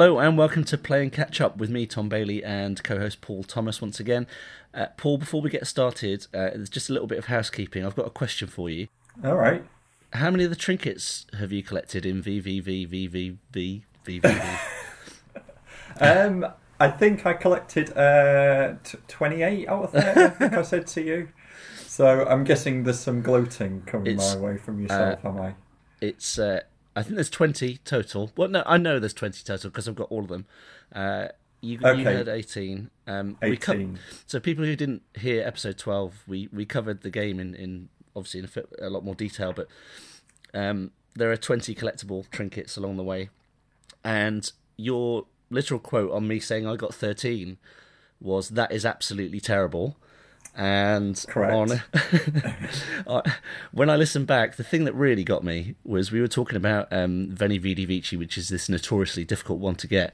Hello and welcome to Play and Catch Up with me, Tom Bailey, and co-host Paul Thomas once again. Uh, Paul, before we get started, uh, there's just a little bit of housekeeping. I've got a question for you. All right. How many of the trinkets have you collected in VVVVVV? Um, I think I collected uh, t- 28 out of 30, I think I said to you. So I'm guessing there's some gloating coming It's, my way from yourself, am I? it's, uh, I think there's 20 total. Well, no, I know there's 20 total because I've got all of them. Uh, you, you Okay. had 18. Um, we co- 18. So people who didn't hear episode twelve, we, we covered the game in, in obviously in a, fit- a lot more detail, but um, there are twenty collectible trinkets along the way, and your literal quote on me saying I got thirteen was that is absolutely terrible. And on I- when I listened back, the thing that really got me was we were talking about um, Veni Vidi Vici, which is this notoriously difficult one to get.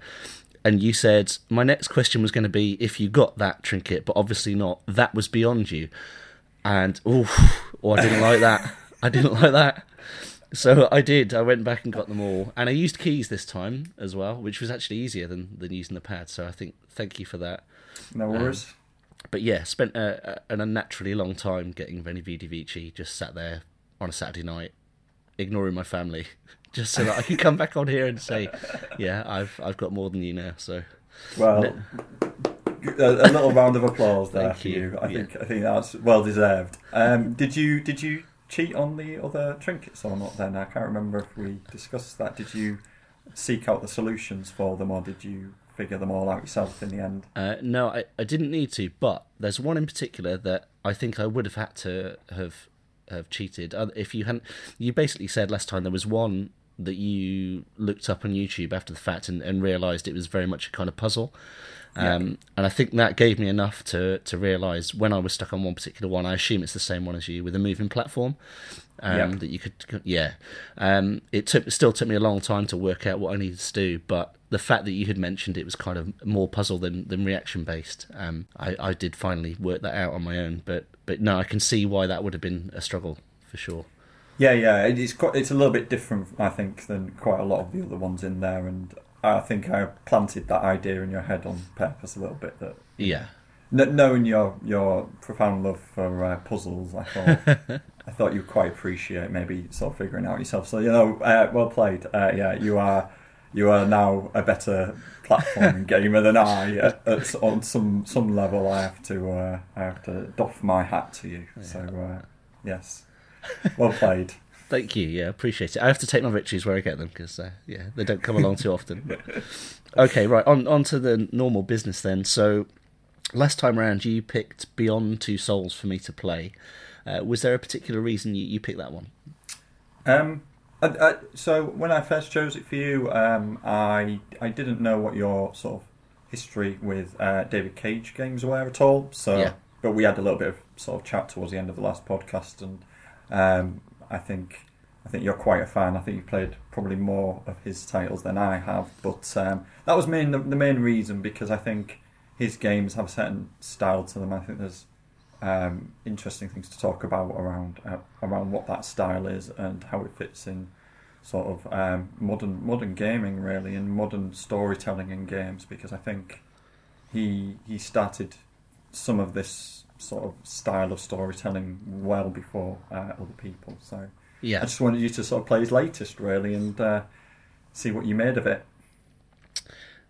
And you said my next question was going to be if you got that trinket, but obviously not. That was beyond you, and oh, oh I didn't like that. I didn't like that. So I did. I went back and got them all, and I used keys this time as well, which was actually easier than than using the pad. So I think thank you for that. No worries. But yeah, spent a, a, an unnaturally long time getting Veni Vidi Vici. Just sat there on a Saturday night, ignoring my family, just so that I could come back on here and say, "Yeah, I've I've got more than you now." So well, a, a little round of applause there Thank for you. you. I Yeah. think I think that's well deserved. Um, did you did you cheat on the other trinkets or not? Then I can't remember if we discussed that. Did you seek out the solutions for them, or did you figure them all out yourself in the end? Uh, no, I, I didn't need to, but there's one in particular that I think I would have had to have have cheated. Uh, If you hadn't, you basically said last time there was one that you looked up on YouTube after the fact and, and realised it was very much a kind of puzzle. Um, And I think that gave me enough to to realise when I was stuck on one particular one. I assume it's the same one as you with a moving platform. Um, Yeah. That you could, yeah. Um, it took still took me a long time to work out what I needed to do, but the fact that you had mentioned it was kind of more puzzle than, than reaction based, um, I, I did finally work that out on my own. But but no, I can see why that would have been a struggle for sure. Yeah, yeah, it's quite, it's a little bit different, I think, than quite a lot of the other ones in there, and I think I planted that idea in your head on purpose a little bit. That Yeah, kn- knowing your your profound love for uh, puzzles, I thought I thought you'd quite appreciate maybe sort of figuring out yourself. So you know, uh, well played. Uh, yeah, you are you are now a better platform gamer than I. At, at, on some some level, I have to uh, I have to doff my hat to you. So uh, yes, well played. Thank you. Yeah, appreciate it. I have to take my victories where I get them because uh, yeah, they don't come along too often. Okay, right on on to the normal business then. So last time around, you picked Beyond Two Souls for me to play. Uh, was there a particular reason you, you picked that one? Um, I, I, so when I first chose it for you, um, I I didn't know what your sort of history with uh, David Cage games were at all. So, Yeah. but we had a little bit of sort of chat towards the end of the last podcast, and um, I think I think you're quite a fan. I think you've played probably more of his titles than I have, but um, that was main the, the main reason because I think his games have a certain style to them. I think there's um, interesting things to talk about around uh, around what that style is and how it fits in sort of um, modern modern gaming really and modern storytelling in games because I think he he started some of this sort of style of storytelling well before uh, other people. So yeah, I just wanted you to sort of play his latest really and uh, see what you made of it.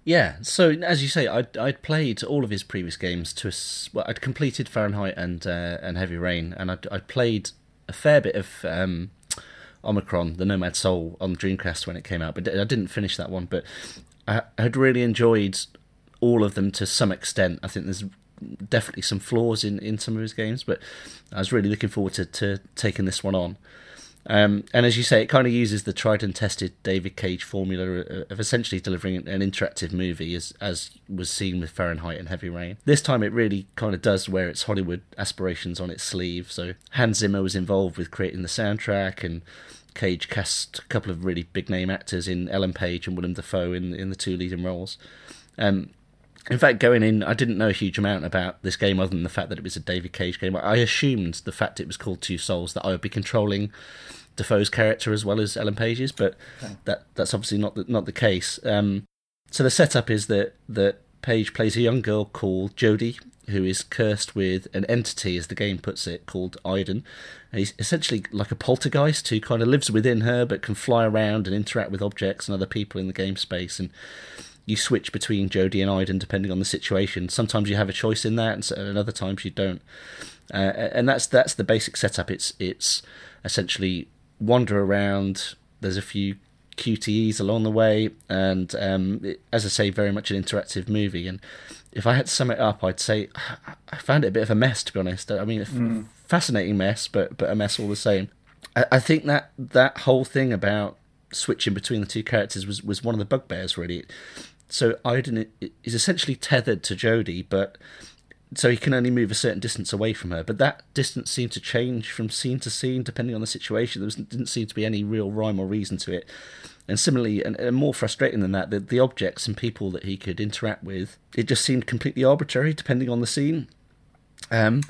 Yeah. So as you say, I'd I'd played all of his previous games to a well, I'd completed Fahrenheit and uh, and Heavy Rain, and I'd I'd played a fair bit of um, Omicron, the Nomad Soul, on Dreamcast when it came out, but I didn't finish that one. But I I had really enjoyed all of them to some extent. I think there's definitely some flaws in, in some of his games, but I was really looking forward to, to taking this one on. Um, and as you say, it kind of uses the tried and tested David Cage formula of essentially delivering an interactive movie, as as was seen with Fahrenheit and Heavy Rain. This time, it really kind of does wear its Hollywood aspirations on its sleeve. So Hans Zimmer was involved with creating the soundtrack, and Cage cast a couple of really big name actors in Ellen Page and Willem Dafoe in in the two leading roles. Um, in fact, going in, I didn't know a huge amount about this game other than the fact that it was a David Cage game. I assumed the fact it was called Two Souls that I would be controlling Dafoe's character as well as Ellen Page's, but that that's obviously not the, not the case. Um, so the setup is that that Page plays a young girl called Jodie, who is cursed with an entity, as the game puts it, called Aiden. And he's essentially like a poltergeist who kind of lives within her but can fly around and interact with objects and other people in the game space. And you switch between Jodie and Aiden depending on the situation. Sometimes you have a choice in that, and, so, and other times you don't. Uh, and that's that's the basic setup. It's it's essentially wander around. There's a few QTEs along the way, and um, it, as I say, very much an interactive movie. And if I had to sum it up, I'd say I found it a bit of a mess, to be honest. I mean, a mm. fascinating mess, but but a mess all the same. I, I think that that whole thing about switching between the two characters was was one of the bugbears, really. So Aiden is essentially tethered to Jodie, but so he can only move a certain distance away from her. But that distance seemed to change from scene to scene depending on the situation. There was, didn't seem to be any real rhyme or reason to it. And similarly, and, and more frustrating than that, the, the objects and people that he could interact with, it just seemed completely arbitrary depending on the scene. Um,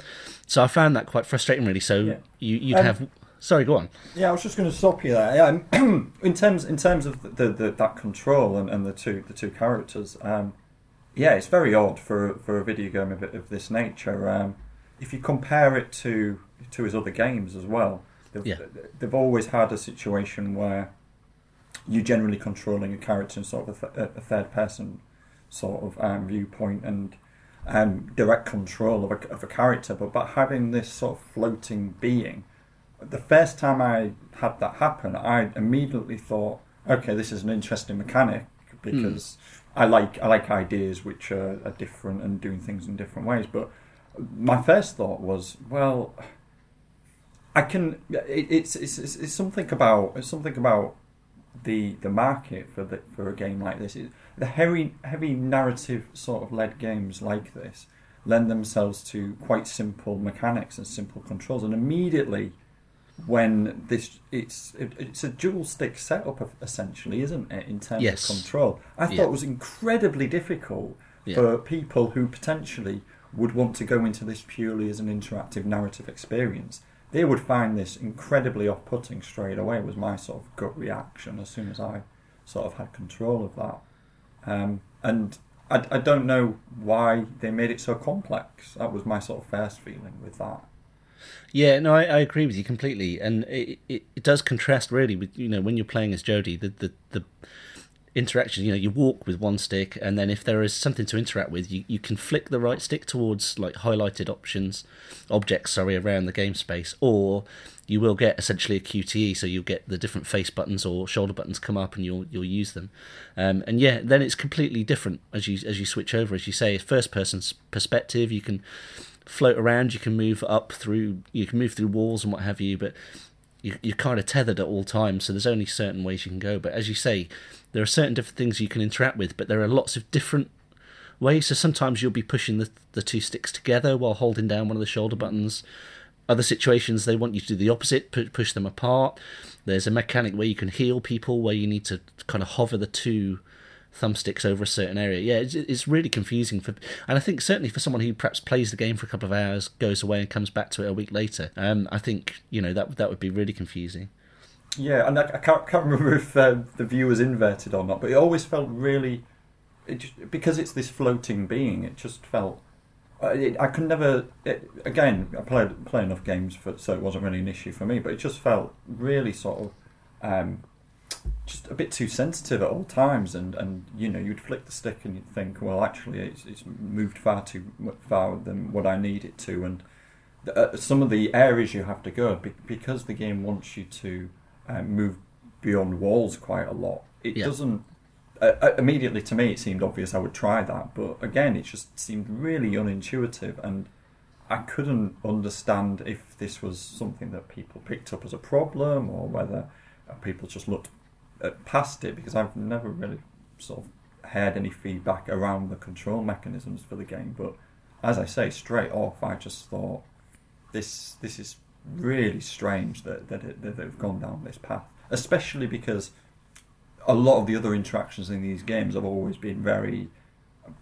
so I found that quite frustrating, really. So yeah. you, you'd um, have. Sorry, go on. Yeah, I was just going to stop you there. Yeah, in terms in terms of the, the, that control and, and the two the two characters. Um, yeah, it's very odd for for a video game of, of this nature. Um, if you compare it to to his other games as well, they've, yeah. they've always had a situation where you're generally controlling a character in sort of a, a third person sort of um, viewpoint and um, direct control of a, of a character, but but having this sort of floating being. The first time I had that happen, I immediately thought, okay, this is an interesting mechanic because. Mm I like I like ideas which are, are different and doing things in different ways. But my first thought was, well, I can. It, it's, it's it's something about it's something about the the market for the for a game like this. It, the heavy heavy narrative sort of led games like this lend themselves to quite simple mechanics and simple controls, and immediately when this it's it, it's a dual stick setup essentially, isn't it? In terms yes. of control, I thought yeah. it was incredibly difficult yeah. for people who potentially would want to go into this purely as an interactive narrative experience. They would find this incredibly off-putting straight away. Was my sort of gut reaction as soon as I sort of had control of that, um, and I, I don't know why they made it so complex. That was my sort of first feeling with that. Yeah, no, I, I agree with you completely, and it, it, it does contrast really with you know when you're playing as Jodie, the the the interaction. You know, you walk with one stick, and then if there is something to interact with, you, you can flick the right stick towards like highlighted options, objects, sorry, around the game space, or you will get essentially a QTE, so you'll get the different face buttons or shoulder buttons come up, and you'll you'll use them. Um, and yeah, then it's completely different as you as you switch over, as you say, first person's perspective. You can float around. You can move up through. You can move through walls and what have you, but you, you're kind of tethered at all times. So there's only certain ways you can go. But as you say, there are certain different things you can interact with, but there are lots of different ways. So sometimes you'll be pushing the the two sticks together while holding down one of the shoulder buttons. Other situations they want you to do the opposite, push them apart. There's a mechanic where you can heal people, where you need to kind of hover the two thumbsticks over a certain area. Yeah, it's, it's really confusing for, and I think certainly for someone who perhaps plays the game for a couple of hours, goes away and comes back to it a week later. Um, I think you know that that would be really confusing. Yeah, and I, I can't, can't remember if uh, the view was inverted or not, but it always felt really, it just, because it's this floating being, it just felt. Uh, I could never. It, again, I played play enough games for so it wasn't really an issue for me, but it just felt really sort of um, just a bit too sensitive at all times, and, and you know you'd flick the stick and you'd think, well, actually it's, it's moved far too far than what I need it to, and uh, some of the areas you have to go because the game wants you to uh, move beyond walls quite a lot. It yeah. doesn't. Uh, uh, immediately to me, it seemed obvious I would try that, but again, it just seemed really unintuitive, and I couldn't understand if this was something that people picked up as a problem or whether people just looked past it because I've never really sort of heard any feedback around the control mechanisms for the game. But as I say, straight off, I just thought this this is really strange that that, it, that they've gone down this path, especially because a lot of the other interactions in these games have always been very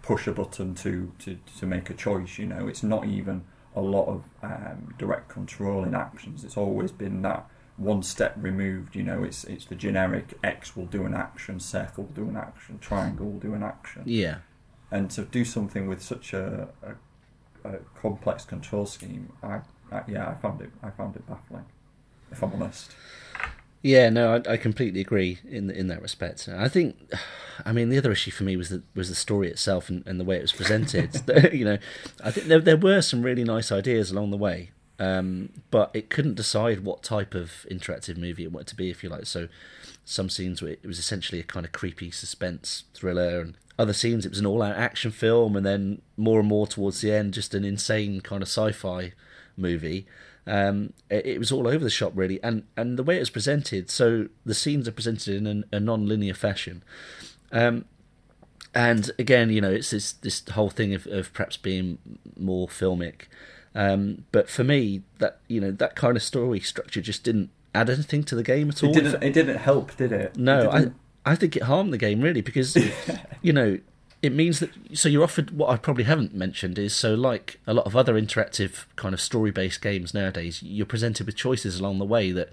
push a button to, to, to make a choice. You know, it's not even a lot of um, direct control in actions. It's always been that one step removed. You know, it's it's the generic X will do an action, circle will do an action, triangle will do an action. Yeah. And to do something with such a, a, a complex control scheme, I, I yeah, I found it I found it baffling. If I'm honest. Yeah, no, I, I completely agree in in that respect. I think, I mean, the other issue for me was the was the story itself and, and the way it was presented. you know, I think there there were some really nice ideas along the way, um, but it couldn't decide what type of interactive movie it wanted to be, if you like. So, some scenes where it was essentially a kind of creepy suspense thriller, and other scenes it was an all-out action film, and then more and more towards the end, just an insane kind of sci-fi movie. Um, it, it, was all over the shop really, and and the way it was presented. So the scenes are presented in an, a non-linear fashion. Um, and again, you know, it's this this whole thing of, of perhaps being more filmic. Um, but for me, that you know that kind of story structure just didn't add anything to the game at all. It didn't. It didn't help, did it? No, it I I think it harmed the game really because you know it means that so you're offered what I probably haven't mentioned is so like a lot of other interactive kind of story based games nowadays, you're presented with choices along the way that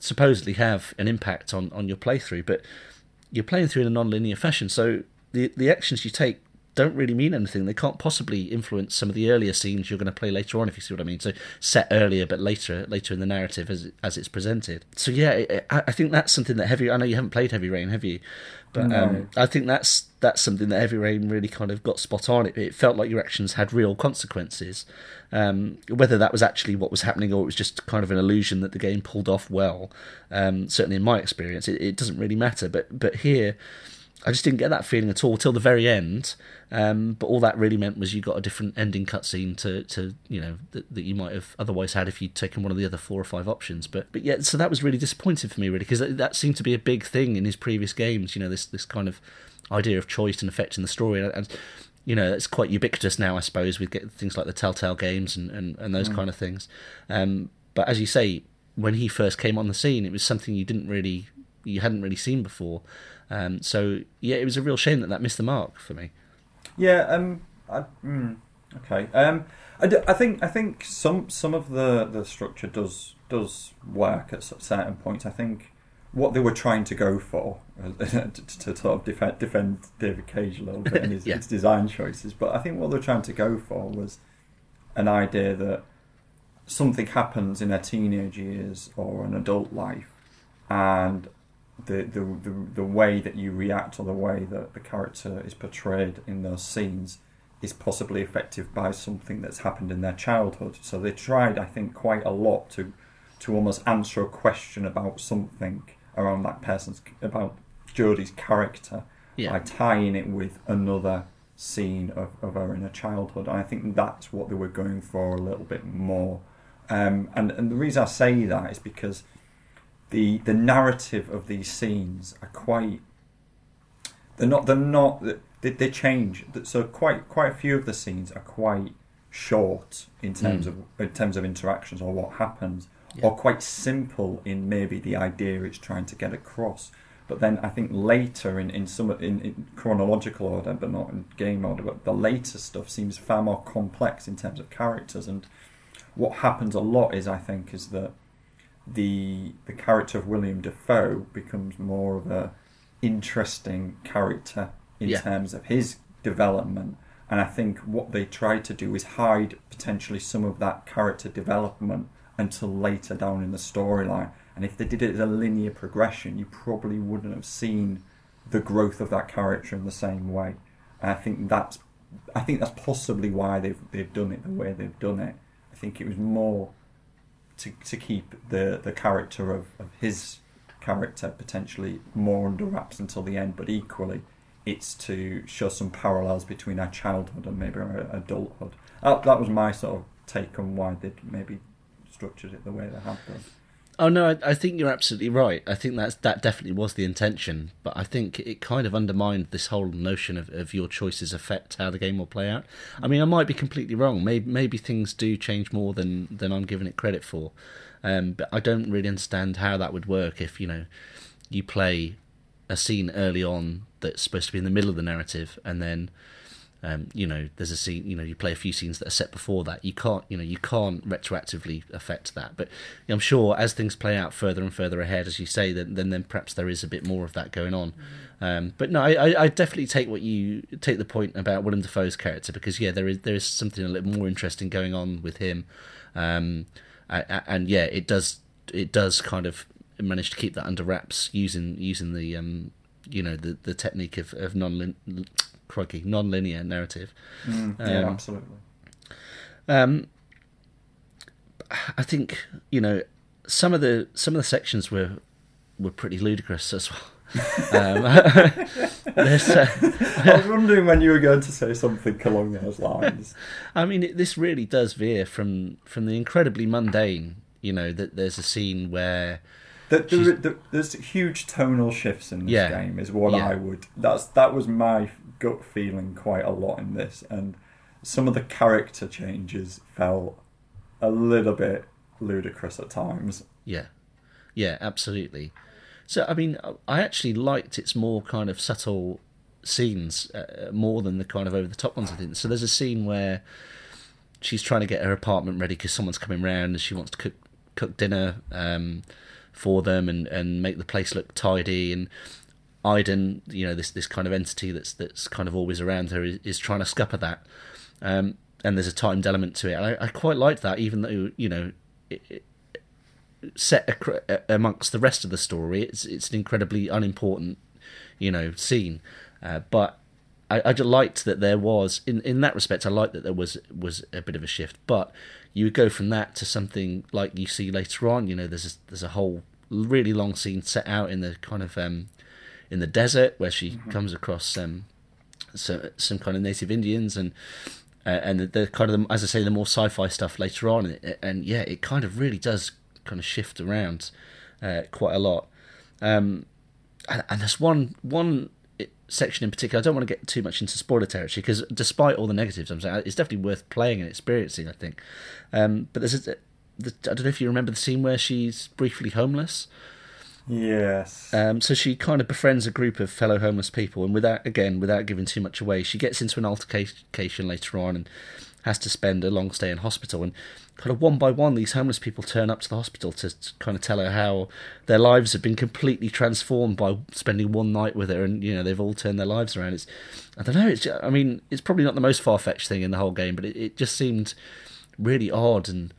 supposedly have an impact on on your playthrough, but you're playing through in a non-linear fashion. So the the actions you take don't really mean anything. They can't possibly influence some of the earlier scenes you're going to play later on, if you see what I mean. So set earlier, but later, later in the narrative as as it's presented. So yeah, I, I think that's something that Heavy. I know you haven't played Heavy Rain, have you? But no. um, I think that's that's something that Heavy Rain really kind of got spot on. It, it felt like your actions had real consequences. Um, whether that was actually what was happening or it was just kind of an illusion that the game pulled off well, um, certainly in my experience, it, it doesn't really matter. But but here I just didn't get that feeling at all till the very end. Um, but all that really meant was you got a different ending cutscene to, to you know that, that you might have otherwise had if you'd taken one of the other four or five options. But but yeah, so that was really disappointing for me really because that, that, seemed to be a big thing in his previous games. You know this this kind of idea of choice and affecting the story and, and you know it's quite ubiquitous now I suppose with things like the Telltale games and and, and those mm. kind of things. Um, but as you say, when he first came on the scene, it was something you didn't really you hadn't really seen before. Um, so yeah, it was a real shame that that missed the mark for me. Yeah. Um. I, mm, okay. Um. I, I think I think some some of the, the structure does does work at certain points. I think what they were trying to go for to, to sort of defend, defend David Cage a little bit in his, yeah. his design choices, but I think what they're trying to go for was an idea that something happens in their teenage years or an adult life, and the, the, the, the way that you react or the way that the character is portrayed in those scenes is possibly affected by something that's happened in their childhood. So they tried, I think, quite a lot to to almost answer a question about something around that person's about Jodie's character yeah. by tying it with another scene of, of her in her childhood. And I think that's what they were going for a little bit more. Um, and and the reason I say that is because the the narrative of these scenes are quite they're not they're not they, they change so quite quite a few of the scenes are quite short in terms mm. of in terms of interactions or what happens yeah. or quite simple in maybe the idea it's trying to get across but then I think later in in some in, in chronological order but not in game order but the later stuff seems far more complex in terms of characters and what happens a lot is I think is that the the character of William Dafoe becomes more of a interesting character in yeah. terms of his development. And I think what they tried to do is hide potentially some of that character development until later down in the storyline. And if they did it as a linear progression, you probably wouldn't have seen the growth of that character in the same way. And I think that's I think that's possibly why they've they've done it the way they've done it. I think it was more to to keep the the character of, of his character potentially more under wraps until the end, but equally it's to show some parallels between our childhood and maybe our adulthood. That, that was my sort of take on why they maybe structured it the way they have done. Oh no, I, I, think you're absolutely right. I think that's that definitely was the intention, but I think it kind of undermined this whole notion of, of your choices affect how the game will play out. I mean, I might be completely wrong. Maybe maybe things do change more than than I'm giving it credit for, um, but I don't really understand how that would work if you know you play a scene early on that's supposed to be in the middle of the narrative, and then um, you know, there's a scene, you know, you play a few scenes that are set before that. You can't, you know, you can't retroactively affect that. But I'm sure as things play out further and further ahead, as you say, then then, then perhaps there is a bit more of that going on. Mm. Um, but no, I, I definitely take what you take the point about Willem Dafoe's character because yeah, there is there is something a little more interesting going on with him, um, and, and yeah, it does it does kind of manage to keep that under wraps using using the um, you know the the technique of, of non crikey, non-linear narrative. Mm, yeah, um, absolutely. Um, I think you know some of the some of the sections were were pretty ludicrous as well. um, uh, I was wondering when you were going to say something along those lines. I mean, it, this really does veer from from the incredibly mundane. You know that there's a scene where the, the, the, there's huge tonal shifts in this yeah, game. Is what yeah. I would. That's that was my gut feeling quite a lot in this, and some of the character changes felt a little bit ludicrous at times. Yeah, yeah, absolutely. So, I mean, I actually liked its more kind of subtle scenes uh, more than the kind of over the top ones. I think so. There's a scene where she's trying to get her apartment ready because someone's coming round and she wants to cook cook dinner um, for them and and make the place look tidy and Aiden, you know, this this kind of entity that's that's kind of always around her is, is trying to scupper that. Um, and there's a timed element to it. And I, I quite like that, even though you know, it, it, set ac- amongst the rest of the story, it's it's an incredibly unimportant, you know, scene. Uh, but I, I just liked that there was in in that respect. I liked that there was was a bit of a shift. But you go from that to something like you see later on. You know, there's a, there's a whole really long scene set out in the kind of um, in the desert where she mm-hmm. comes across um, some some kind of native Indians and uh, and the, the, kind of the, as I say the more sci-fi stuff later on. And, and, yeah it kind of really does kind of shift around uh, quite a lot. Um, and, and, there's one one section in particular I don't want to get too much into spoiler territory because despite all the negatives I'm saying it's definitely worth playing and experiencing I think. Um, but there's a, the, I don't know if you remember the scene where she's briefly homeless Yes. Um, so she kind of befriends a group of fellow homeless people, and without again without giving too much away, she gets into an altercation later on and has to spend a long stay in hospital. And kind of one by one, these homeless people turn up to the hospital to, to kind of tell her how their lives have been completely transformed by spending one night with her, and you know they've all turned their lives around. It's I don't know. It's I mean it's probably not the most far fetched thing in the whole game, but it, it just seemed really odd and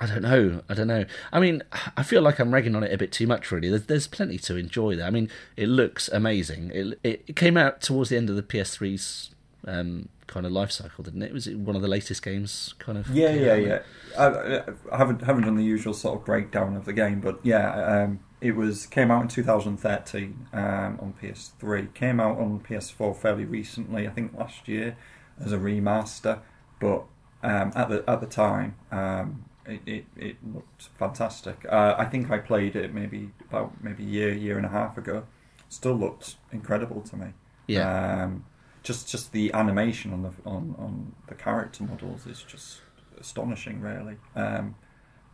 I don't know. I don't know. I mean, I feel like I'm ragging on it a bit too much. Really, there's, there's plenty to enjoy there. I mean, it looks amazing. It, it, it came out towards the end of the PS3's um, kind of life cycle, didn't it? Was it one of the latest games? Kind of. Yeah, yeah, yeah. I, I, haven't haven't done the usual sort of breakdown of the game, but yeah, um, it was came out in 2013 um, on PS3. Came out on PS4 fairly recently, I think last year, as a remaster. But um, at the at the time um, it, it, it looked fantastic. Uh, I think I played it maybe about maybe a year, year and a half ago. Still looked incredible to me. Yeah. Um, just just the animation on the on, on the character models is just astonishing, really. Um,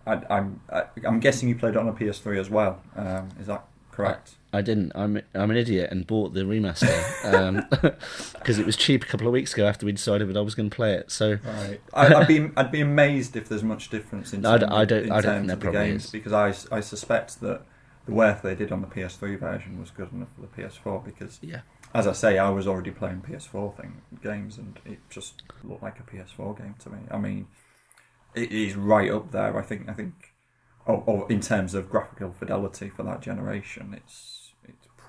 I, I'm I, am i am guessing you played it on a PS3 as well. Um, is that correct? I, didn't. I'm I'm an idiot and bought the remaster because um, it was cheap a couple of weeks ago after we decided that I was going to play it. So right. I, would be I'd be amazed if there's much difference in terms, I, don't, in I don't of the games is. because I, I suspect that the work they did on the PS3 version was good enough for the PS4 because yeah. As I say, I was already playing PS4 thing games, and it just looked like a PS4 game to me. I mean, it is right up there. I think. I think or, or in terms of graphical fidelity for that generation, it's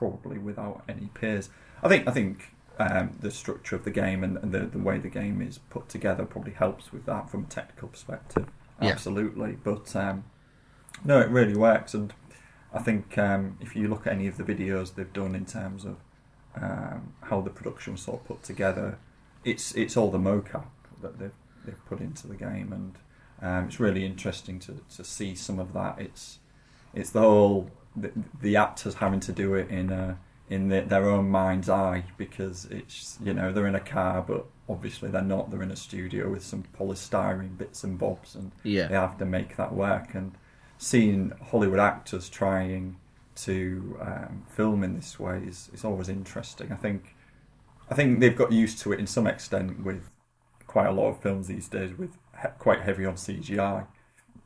probably without any peers. I think I think um, the structure of the game and, and, the the way the game is put together probably helps with that from a technical perspective. Absolutely, yeah. but um, no, it really works, and I think um, if you look at any of the videos they've done in terms of um, how the production was sort of put together, it's it's all the mocap that they've they've put into the game, and um, it's really interesting to, to see some of that. It's it's the whole the, the actors having to do it in a, in the, their own mind's eye because it's you know they're in a car but obviously they're not. They're in a studio with some polystyrene bits and bobs and yeah. they have to make that work. And seeing Hollywood actors trying to um, film in this way is, is always interesting. I think I think they've got used to it in some extent with quite a lot of films these days with he- quite heavy on CGI.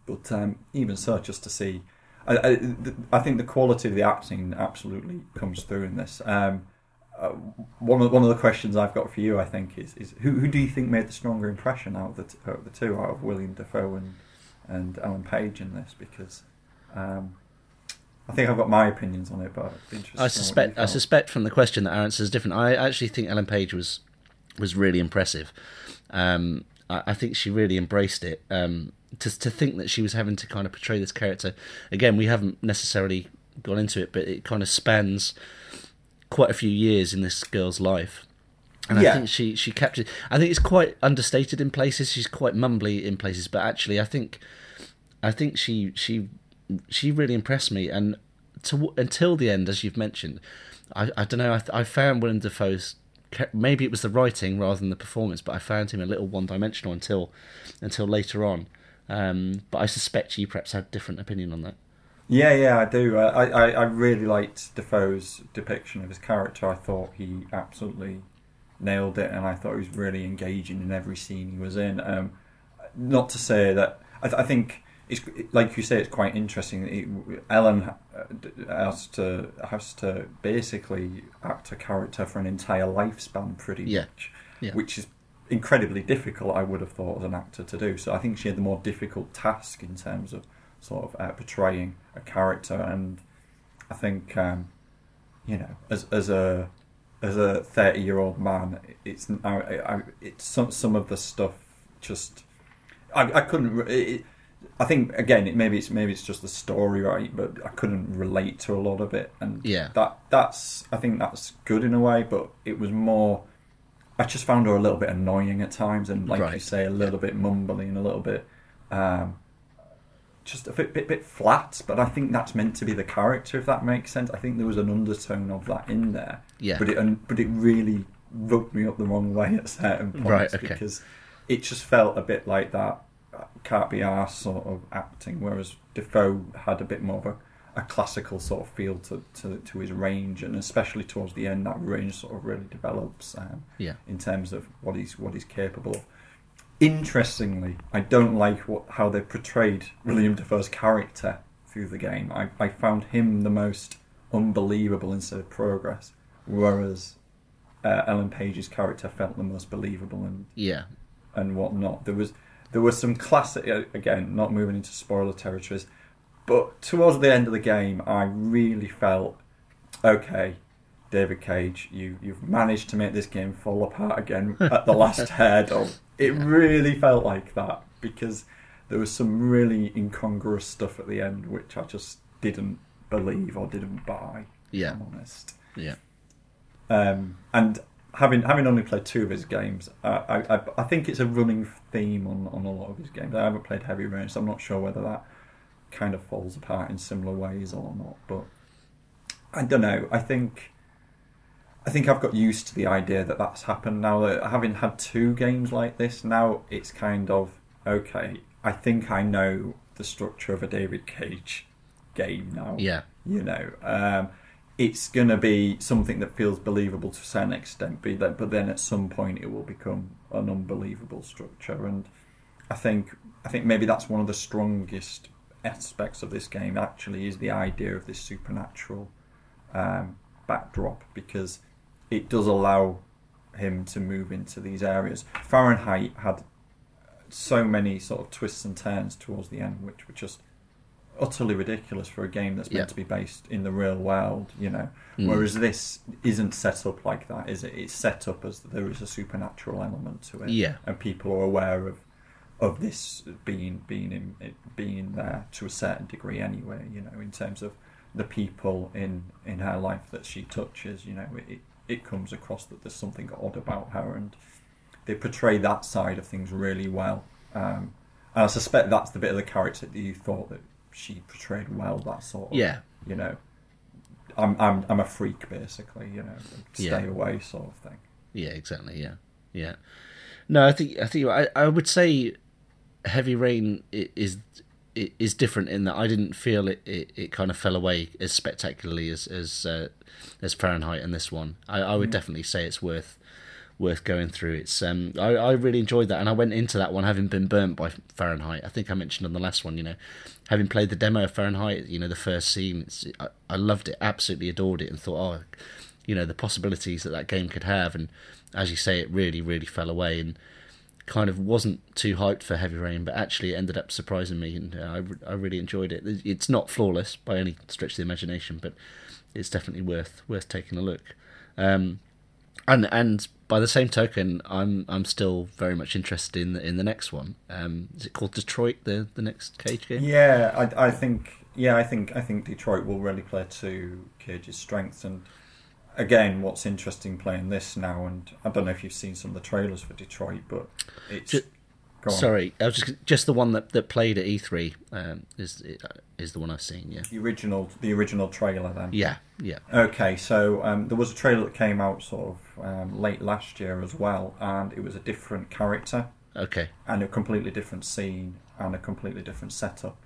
But um, even so, just to see, I, I, I think the quality of the acting absolutely comes through in this. Um, uh, one of one of the questions I've got for you, I think, is is who, who do you think made the stronger impression out of the t- out of the two, out of William Dafoe and and Ellen Page in this? Because um, I think I've got my opinions on it, but I'd be interested I suspect I suspect from the question that our answer is different. I actually think Ellen Page was was really impressive. Um, I, I think she really embraced it. Um, to to think that she was having to kind of portray this character again, we haven't necessarily gone into it, but it kind of spans quite a few years in this girl's life. And Yeah. I think she she captured. I think it's quite understated in places. She's quite mumbly in places, but actually, I think I think she she she really impressed me. And to until the end, as you've mentioned, I I don't know. I, I found Willem Dafoe's maybe it was the writing rather than the performance, but I found him a little one dimensional until until later on. Um, but I suspect you perhaps had a different opinion on that. Yeah, yeah, I do. I, I, I really liked Dafoe's depiction of his character. I thought he absolutely nailed it, and I thought he was really engaging in every scene he was in. Um, not to say that I, th- I think it's like you say, it's quite interesting. It, Ellen uh, has to has to basically act a character for an entire lifespan, pretty Yeah. much, Yeah. which is incredibly difficult. I would have thought as an actor to do. So I think she had the more difficult task in terms of sort of uh, portraying a character, and I think um, you know, as as a as a thirty year old man, it's I, I, it's some some of the stuff just I, I couldn't. It, I think again, it, maybe it's maybe it's just the story, right? But I couldn't relate to a lot of it, and Yeah. that that's I think that's good in a way, but it was more. I just found her a little bit annoying at times, and like you say, a little bit mumbly and a little bit. Um, just a bit, bit bit flat, but I think that's meant to be the character, if that makes sense. I think there was an undertone of that in there, Yeah. but it but it really rubbed me up the wrong way at certain points Right, okay. because it just felt a bit like that uh, can't be arsed sort of acting, whereas Dafoe had a bit more of a, a classical sort of feel to, to to his range, and especially towards the end, that range sort of really develops um, Yeah. in terms of what he's what he's capable of. Interestingly, I don't like what how they portrayed William Dafoe's character through the game. I, I found him the most unbelievable in instead of progress, whereas uh, Ellen Page's character felt the most believable and Yeah. and whatnot. There was there was some classic uh, again, not moving into spoiler territories, but towards the end of the game, I really felt okay. David Cage, you you've managed to make this game fall apart again at the last hurdle. It really felt like that because there was some really incongruous stuff at the end which I just didn't believe or didn't buy. Yeah. if I'm honest. Yeah. Um, and having having only played two of his games, I, I, I- I think it's a running theme on, on a lot of his games. I haven't played Heavy Rain, so I'm not sure whether that kind of falls apart in similar ways or not. But I don't know. I think I think I've got used to the idea that that's happened now. That having had two games like this, now it's kind of okay. I think I know the structure of a David Cage game now Yeah. you know um, it's going to be something that feels believable to a certain extent but then, but then at some point it will become an unbelievable structure and i think i think maybe that's one of the strongest aspects of this game actually is the idea of this supernatural um, backdrop because it does allow him to move into these areas fahrenheit had so many sort of twists and turns towards the end which were just utterly ridiculous for a game that's meant Yeah. to be based in the real world, you know. Mm. Whereas this isn't set up like that, is it? It's set up as there is a supernatural element to it, Yeah. and people are aware of of this being being in being there to a certain degree anyway. You know, in terms of the people in in her life that she touches, you know, it it comes across that there's something odd about her, and they portray that side of things really well. Um, and I suspect that's the bit of the character that you thought that she portrayed well. That sort of, Yeah. you know, I'm I'm I'm a freak basically, you know, stay Yeah. away sort of thing. Yeah, exactly. Yeah, yeah. No, I think I think I I would say Heavy Rain i- is different in that I didn't feel it, it, it kind of fell away as spectacularly as as uh, as Fahrenheit and this one. I, I would mm. definitely say it's worth worth going through. It's um, I, I really enjoyed that, and I went into that one having been burnt by Fahrenheit. I think I mentioned on the last one, you know, having played the demo of Fahrenheit, you know, the first scene, I, I loved it, absolutely adored it, and thought, oh, you know, the possibilities that that game could have, and as you say, it really, really fell away, and kind of wasn't too hyped for Heavy Rain, but actually it ended up surprising me, and uh, I, I really enjoyed it. It's not flawless by any stretch of the imagination, but it's definitely worth worth taking a look. Um, and and by the same token, I'm I'm still very much interested in the, in the next one. Um, is it called Detroit? The the next Cage game? Yeah, I, I think yeah, I think I think Detroit will really play to Cage's strengths. And again, what's interesting playing this now, and I don't know if you've seen some of the trailers for Detroit, but it's. Just, sorry, I was just, just the one that, that played at E3 um, is is the one I've seen. Yeah, the original the original trailer then. Yeah, yeah. Okay, so um, there was a trailer that came out sort of um, late last year as well, and it was a different character. Okay. And a completely different scene and a completely different setup,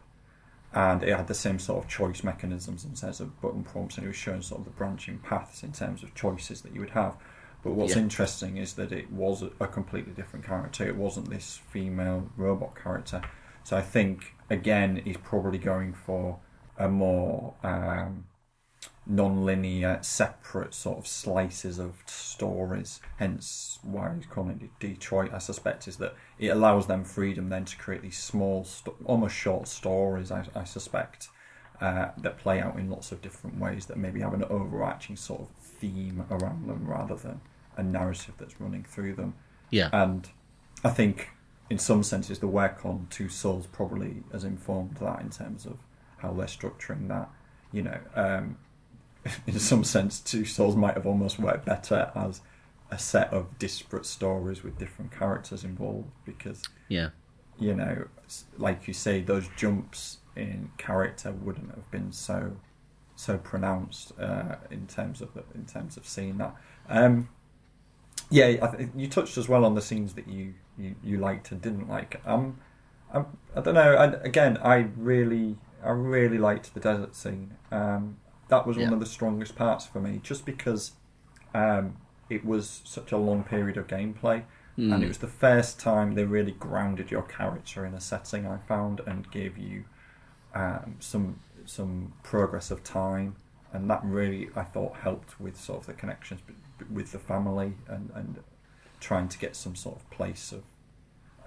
and it had the same sort of choice mechanisms in terms of button prompts, and it was showing sort of the branching paths in terms of choices that you would have. But what's yeah. interesting is that it was a completely different character. It wasn't this female robot character. So I think again he's probably going for a more um, non-linear, separate sort of slices of stories. Hence, why he's calling it Detroit. I suspect is that it allows them freedom then to create these small, almost short stories. I, I suspect. Uh, that play out in lots of different ways that maybe have an overarching sort of theme around them rather than a narrative that's running through them. Yeah. And I think in some senses, the work on Two Souls probably has informed that in terms of how they're structuring that. You know, um, in some sense, Two Souls might have almost worked better as a set of disparate stories with different characters involved because, yeah, you know, like you say, those jumps in character wouldn't have been so so pronounced uh, in terms of the, in terms of seeing that. Um, yeah, th- you touched as well on the scenes that you you, you liked and didn't like. Um, I'm, I don't know. I, again, I really, I really liked the desert scene. Um, that was yeah. one of the strongest parts for me, just because um, it was such a long period of gameplay, mm. and it hmm. was the first time they really grounded your character in a setting. I found and gave you um, some some progress of time, and that really I thought helped with sort of the connections with the family and and trying to get some sort of place of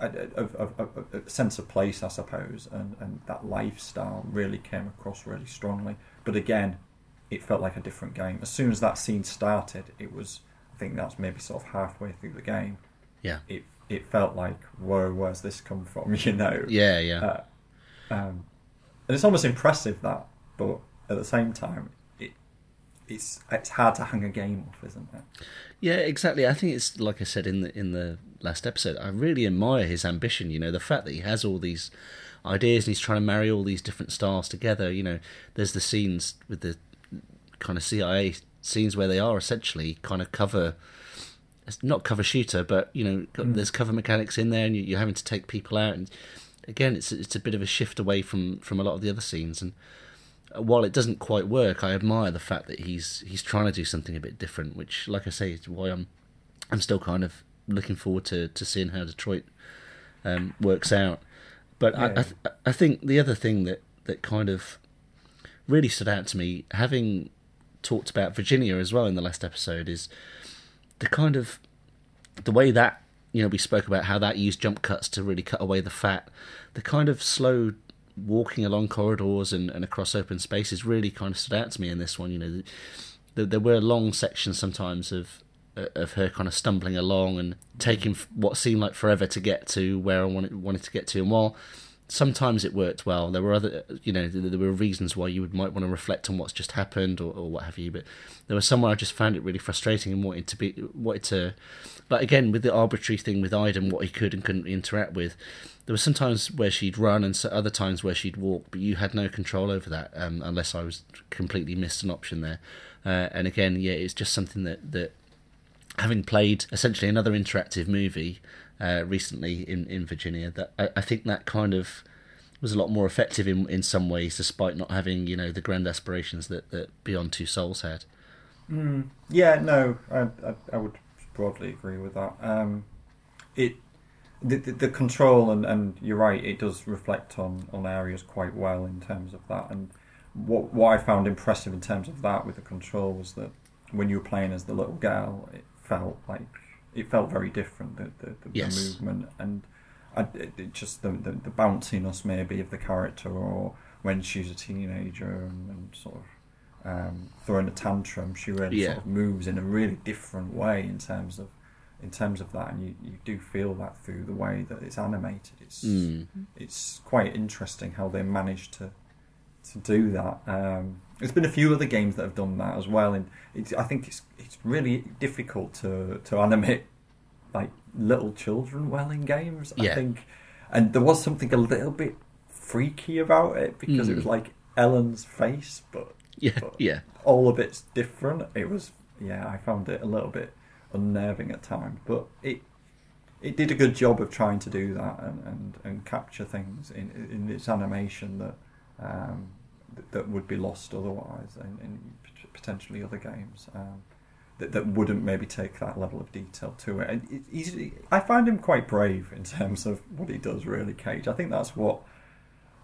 of, of, of, a sense of place, I suppose, and, and that lifestyle really came across really strongly. But again, it felt like a different game. As soon as that scene started, it was, I think that's maybe sort of halfway through the game. Yeah. It it felt like, whoa, where's this come from? You know. Yeah, yeah. Uh, um, and it's almost impressive that, but at the same time, it it's it's hard to hang a game off, isn't it? Yeah, exactly. I think it's like I said in the in the last episode. I really admire his ambition. You know, the fact that he has all these ideas and he's trying to marry all these different styles together. You know, there's the scenes with the kind of CIA scenes where they are essentially kind of cover not cover shooter, but you know, mm. there's cover mechanics in there, and you, are having to take people out. And again, it's it's a bit of a shift away from from a lot of the other scenes. And while it doesn't quite work, I admire the fact that he's he's trying to do something a bit different. Which, like I say, is why I'm I'm still kind of looking forward to, to seeing how Detroit um, works out. But yeah. I I, th- I think the other thing that, that kind of really stood out to me, having talked about Virginia as well in the last episode, is the kind of the way that you know we spoke about how that used jump cuts to really cut away the fat. The kind of slow walking along corridors and, and across open spaces really kind of stood out to me in this one. You know, there, there were long sections sometimes of of her kind of stumbling along and taking what seemed like forever to get to where I wanted wanted to get to. And while sometimes it worked well, there were other you know there were reasons why you would might want to reflect on what's just happened or, or what have you. But there was somewhere I just found it really frustrating and wanted to be wanted to, like again with the arbitrary thing with Aiden, what he could and couldn't interact with there were some times where she'd run and so other times where she'd walk, but you had no control over that um, unless I was completely missed an option there. Uh, and again, yeah, it's just something that, that having played essentially another interactive movie uh, recently in, in Virginia, that I, I, think that kind of was a lot more effective in in some ways, despite not having you know the grand aspirations that that Beyond Two Souls had. Mm, yeah, no, I, I, I would broadly agree with that. Um, it the, the, the control and, and you're right, it does reflect on, on areas quite well in terms of that. And what what I found impressive in terms of that with the control was that when you were playing as the little girl, it felt like it felt very different. The the, the, Yes. the movement and I, it, it just the, the the bounciness maybe of the character, or when she's a teenager and, and sort of um, throwing a tantrum, she really Yeah. sort of moves in a really different way in terms of in terms of that, and you, you do feel that through the way that it's animated. It's Mm. it's quite interesting how they managed to to do that. Um, there's been a few other games that have done that as well, and it's, I think it's it's really difficult to to animate like little children well in games. I think, and there was something a little bit freaky about it because it Mm. was like Ellen's face, but Yeah, But- yeah, all of it's different. It was yeah, I found it a little bit unnerving at times, but it it did a good job of trying to do that and, and, and capture things in in its animation that um, th- that would be lost otherwise in, in potentially other games. Um, that, that wouldn't maybe take that level of detail to it. And it, he's, I find him quite brave in terms of what he does. Really, Cage. I think that's what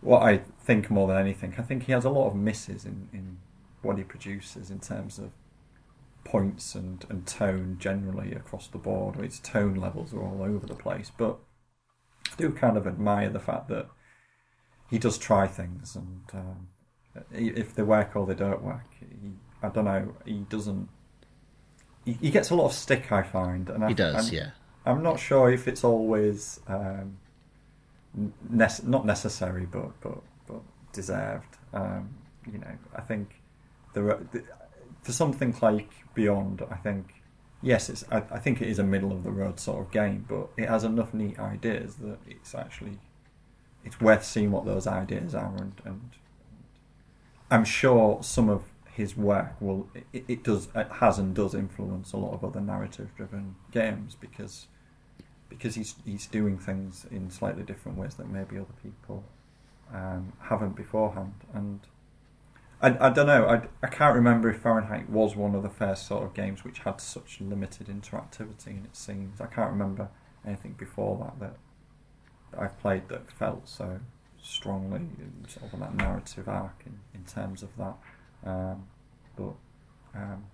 what I think more than anything. I think he has a lot of misses in, in what he produces in terms of points and, and tone generally across the board. Its tone levels are all over the place, but I do kind of admire the fact that he does try things, and um, if they work or they don't work, he, I don't know. He doesn't. He, he gets a lot of stick, I find, and I, he does. I'm, yeah, I'm not sure if it's always um, not necessary, but but but deserved. Um, you know, I think there are, for something like Beyond. I think yes, it's. I, I think it is a middle of the road sort of game, but it has enough neat ideas that it's actually it's worth seeing what those ideas are, and, and I'm sure some of his work will it, it does it has and does influence a lot of other narrative driven games because because he's he's doing things in slightly different ways that maybe other people um, haven't beforehand. And I, I don't know I, I can't remember if Fahrenheit was one of the first sort of games which had such limited interactivity in its scenes. I can't remember anything before that, that I've played that felt so strongly sort of on that narrative arc in, in terms of that um, but um,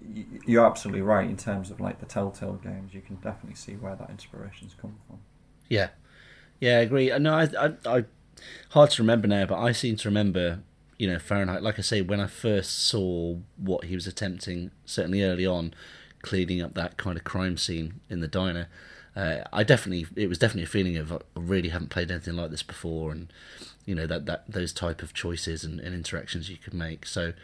y- you're absolutely right in terms of like the Telltale games. You can definitely see where that inspiration's come from. yeah, yeah. I agree. No, I, I, I, hard to remember now, but I seem to remember, you know, Fahrenheit. Like I say, when I first saw what he was attempting, certainly early on, cleaning up that kind of crime scene in the diner. Uh, I definitely, it was definitely a feeling of I really haven't played anything like this before, and you know that that those type of choices and, and interactions you could make. So,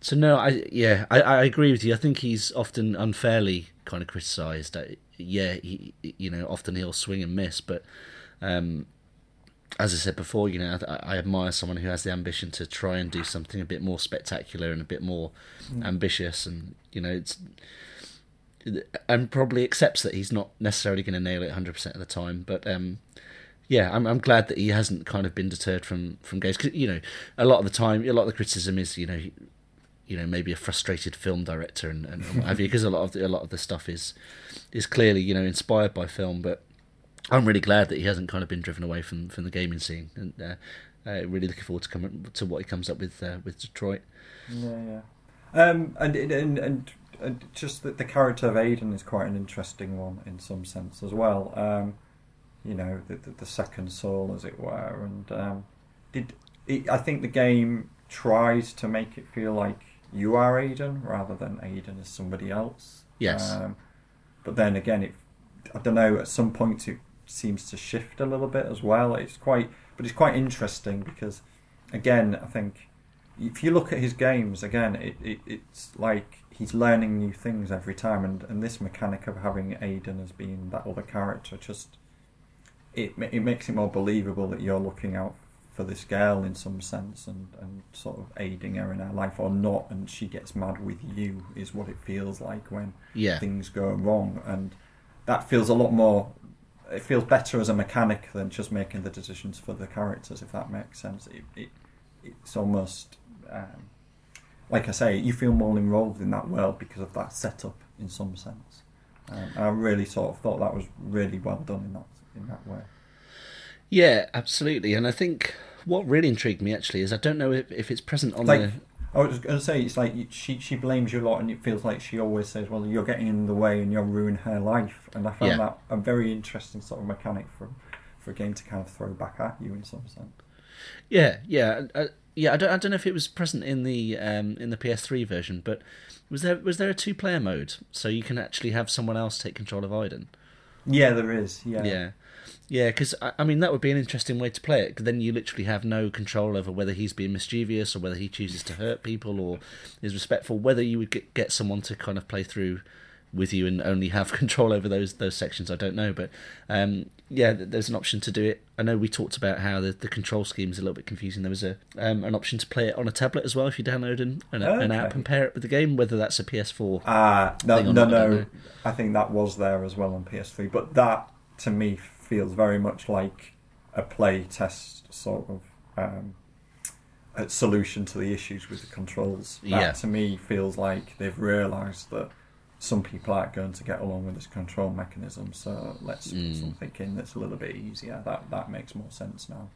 so no, I yeah, I, I agree with you. I think he's often unfairly kind of criticised. Yeah, he, you know, often he'll swing and miss, but um, as I said before, you know, I, I admire someone who has the ambition to try and do something a bit more spectacular and a bit more ambitious, and you know, it's and probably accepts that he's not necessarily going to nail it 100% of the time, but um, yeah, I'm I'm glad that he hasn't kind of been deterred from from games. 'Cause, you know, a lot of the time, a lot of the criticism is you know, you know, maybe a frustrated film director and, and what have you, because a lot of the, a lot of the stuff is is clearly you know inspired by film. But I'm really glad that he hasn't kind of been driven away from from the gaming scene, and uh, uh, really looking forward to coming to what he comes up with uh, with Detroit. Yeah, yeah. Um, and and and just that the character of Aiden is quite an interesting one in some sense as well. Um, you know, the, the, the second soul, as it were. And um, did it, I think the game tries to make it feel like you are Aiden rather than Aiden is somebody else. Yes. Um, but then again, it I don't know. At some points, it seems to shift a little bit as well. It's quite, but it's quite interesting because, again, I think if you look at his games again, it, it it's like he's learning new things every time, and, and this mechanic of having Aiden as being that other character just it it makes it more believable that you're looking out for this girl in some sense and, and sort of aiding her in her life or not, and she gets mad with you is what it feels like when Yeah, things go wrong, and that feels a lot more it feels better as a mechanic than just making the decisions for the characters. If that makes sense, it, it it's almost um, like I say, you feel more involved in that world because of that setup in some sense. Um, and I really sort of thought that was really well done in that in that way. Yeah, absolutely. And I think what really intrigued me actually is I don't know if, if it's present on Like- the. I was going to say it's like she she blames you a lot, and it feels like she always says, "Well, you're getting in the way, and you're ruining her life." And I found Yeah. that a very interesting sort of mechanic for for a game to kind of throw back at you in some sense. Yeah, yeah, uh, yeah. I don't, I don't know if it was present in the um, in the PS3 version, but was there was there a two player mode so you can actually have someone else take control of Aiden? Yeah, there is. Yeah, Yeah, yeah. Because I, I mean, that would be an interesting way to play it. then you literally have no control over whether he's being mischievous or whether he chooses to hurt people or is respectful. Whether you would get, get someone to kind of play through with you and only have control over those those sections, I don't know. But um, yeah, there's an option to do it. I know we talked about how the, the control scheme is a little bit confusing. There was a um, an option to play it on a tablet as well if you download an, an, an app and pair it with the game. Whether that's a PS4. Ah, no, no, not, I no. know. I think that was there as well on PS3, but that to me feels very much like a play test sort of um, a solution to the issues with the controls. That Yeah. to me feels like they've realised that some people aren't going to get along with this control mechanism, so let's Mm. put something in that's a little bit easier. That that makes more sense now.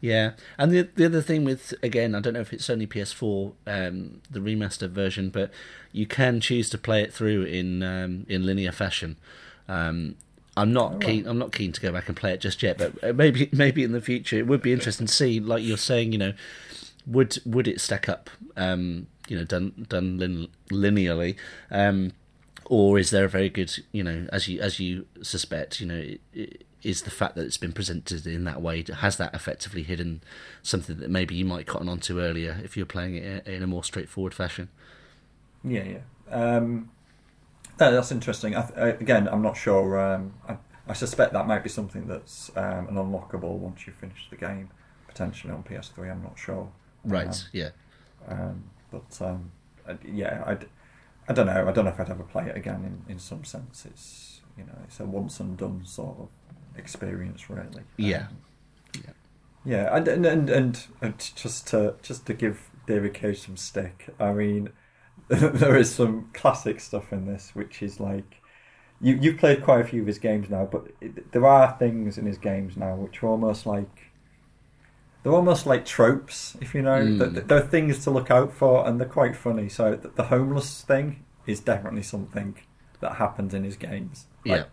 Yeah, and the the other thing with again, I don't know if it's only PS4, um, the remastered version, but you can choose to play it through in um, in linear fashion. Um, I'm not Oh, keen. I'm not keen to go back and play it just yet, but uh, maybe maybe in the future it would be interesting to see. Like you're saying, you know, would would it stack up? Um, you know, done done lin- linearly, um, or is there a very good? You know, as you as you suspect, you know. It, it, is the fact that it's been presented in that way has that effectively hidden something that maybe you might cotton on to earlier if you're playing it in a more straightforward fashion? Yeah, yeah. Um, no, that's interesting. I I, again, I'm not sure. Um, I, I suspect that might be something that's um, an unlockable once you finish the game, potentially on PS3. I'm not sure. Right. Um, yeah. But um, I, yeah, I'd, I don't know. I don't know if I'd ever play it again. In, in some sense, it's you know, it's a once and done sort of experience, really. Yeah. Um, Yeah. yeah, and and, and and and just to just to give David Cage some stick. I mean, there is some classic stuff in this, which is like you you've played quite a few of his games now, but it, there are things in his games now which are almost like they're almost like tropes, if you know. Mm. Th- There are things to look out for, and they're quite funny. So the, the homeless thing is definitely something that happens in his games. Like, Yeah.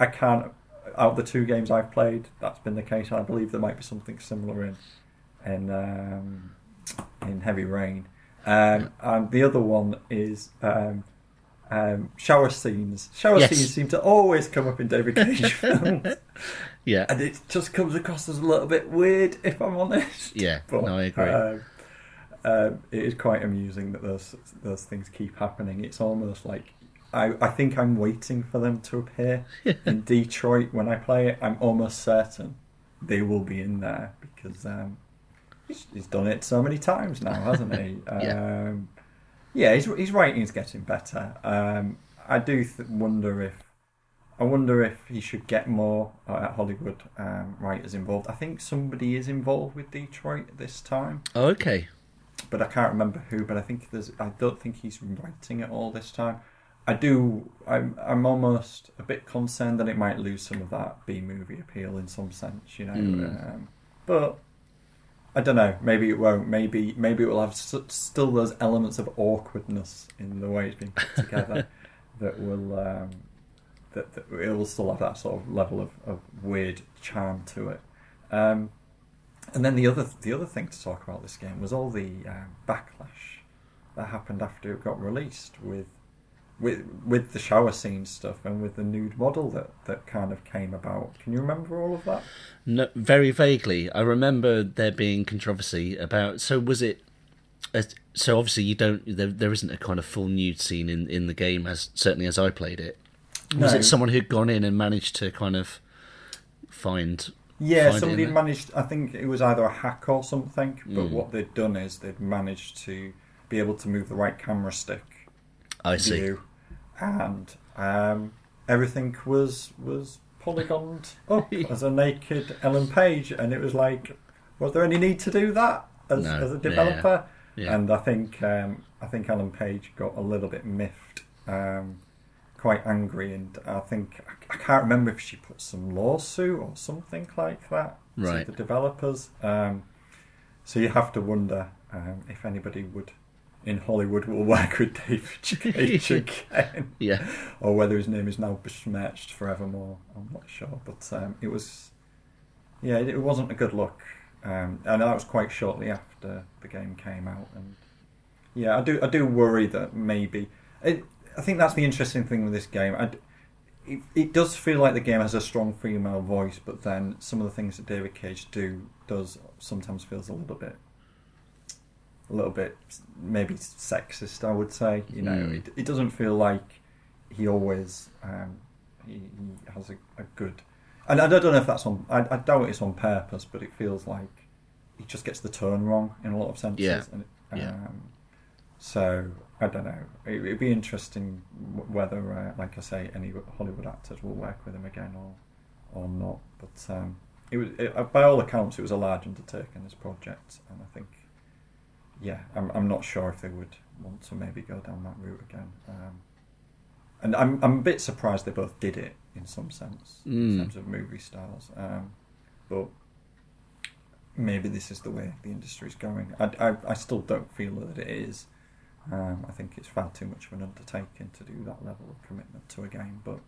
I can't. Out of the two games I've played, that's been the case. I believe there might be something similar in in um, in Heavy Rain, um, and the other one is um, um, shower scenes. Shower Yes. scenes seem to always come up in David Cage films, Yeah. and it just comes across as a little bit weird, if I'm honest. Yeah. But, no, I agree. Um, um, it is quite amusing that those those things keep happening. It's almost like I, I think I'm waiting for them to appear in Detroit when I play it. I'm almost certain they will be in there because um, he's, he's done it so many times now, hasn't he? Yeah. um, yeah, his his writing's getting better. Um, I do th- wonder if I wonder if he should get more uh, Hollywood um, writers involved. I think somebody is involved with Detroit this time, oh, okay. but I can't remember who. But I think there's. I don't think he's writing it all this time. I do. I'm. I'm almost a bit concerned that it might lose some of that B movie appeal in some sense. You know, Mm. um, but. I don't know. Maybe it won't. Maybe maybe it will have s- still those elements of awkwardness in the way it's being put together that will um, that, that it will still have that sort of level of, of weird charm to it. Um, and then the other the other thing to talk about this game was all the um, backlash that happened after it got released with with with the shower scene stuff and with the nude model that, that kind of came about. Can you remember all of that? No, very vaguely. I remember there being controversy about. So was it? Uh, so obviously you don't. There, there isn't a kind of full nude scene in, in the game as certainly as I played it. Was it someone who'd gone in and managed to kind of find? Yeah, find somebody in had there? managed. I think it was either a hack or something. But Mm. what they'd done is they'd managed to be able to move the right camera stick I see. and um, everything was was polygoned up as a naked Ellen Page, and it was like, was there any need to do that as, No. as a developer? Yeah. And I think um, I think Ellen Page got a little bit miffed, um, quite angry, and I think I can't remember if she put some lawsuit or something like that Right. to the developers. Um, so you have to wonder um, if anybody would in Hollywood will work with David Cage again, yeah. or whether his name is now besmirched forevermore. I'm not sure, but um, it was yeah, it wasn't a good look. Um, and that was quite shortly after the game came out, and yeah, I do I do worry that maybe it, I think that's the interesting thing with this game. I it, it does feel like the game has a strong female voice, but then some of the things that David Cage do does sometimes feels a little bit, a little bit maybe sexist. I would say, you know, Mm. it, it doesn't feel like he always um, he, he has a, a good. And I don't know if that's on. I, I doubt it's on purpose, but it feels like he just gets the tone wrong in a lot of senses. Yeah. And, Yeah. Um, so I don't know. It, it'd be interesting whether, uh, like I say, any Hollywood actors will work with him again or or not. But um, it was, it, uh, by all accounts, it was a large undertaking. This project, and I think, yeah, I'm I'm not sure if they would want to maybe go down that route again. Um, and I'm I'm a bit surprised they both did it in some sense in Mm. terms of movie styles. Um, but maybe this is the way the industry is going. I, I, I still don't feel that it is. Um, I think it's far too much of an undertaking to do that level of commitment to a game. But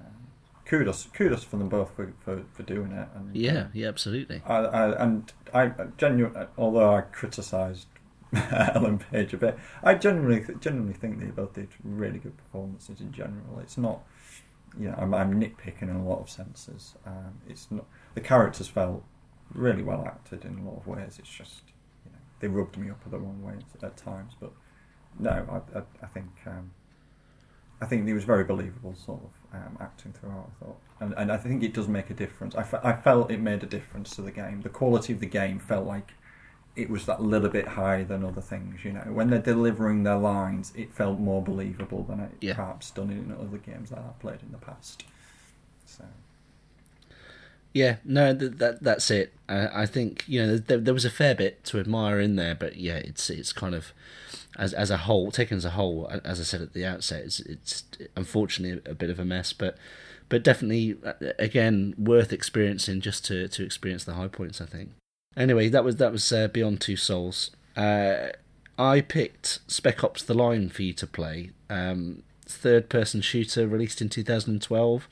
um, kudos, kudos for them both for, for, for doing it. And Yeah, um, yeah, absolutely. I, I, and I genuinely, although I criticised Ellen Page a bit, I genuinely genuinely think they both did really good performances in general. It's not, you know, I'm, I'm nitpicking in a lot of senses. Um, it's not the characters felt really well acted in a lot of ways. It's just, they rubbed me up the wrong way at times. But no, I, I, I think. Um, I think he was very believable, sort of um, acting throughout. I thought, and, and I think it does make a difference. I, fe- I felt it made a difference to the game. The quality of the game felt like it was that little bit higher than other things. You know, when they're delivering their lines, it felt more believable than it Yeah. perhaps done in other games that I've played in the past. So Yeah, no, th- that that's it. I think you know there, there was a fair bit to admire in there, but yeah, it's it's kind of as as a whole, taken as a whole, as I said at the outset, it's it's unfortunately a bit of a mess, but but definitely uh, again worth experiencing just to to experience the high points. I think. Anyway, that was that was uh, Beyond Two Souls. Uh, I picked Spec Ops: The Line for you to play. Um, third person shooter released in 2012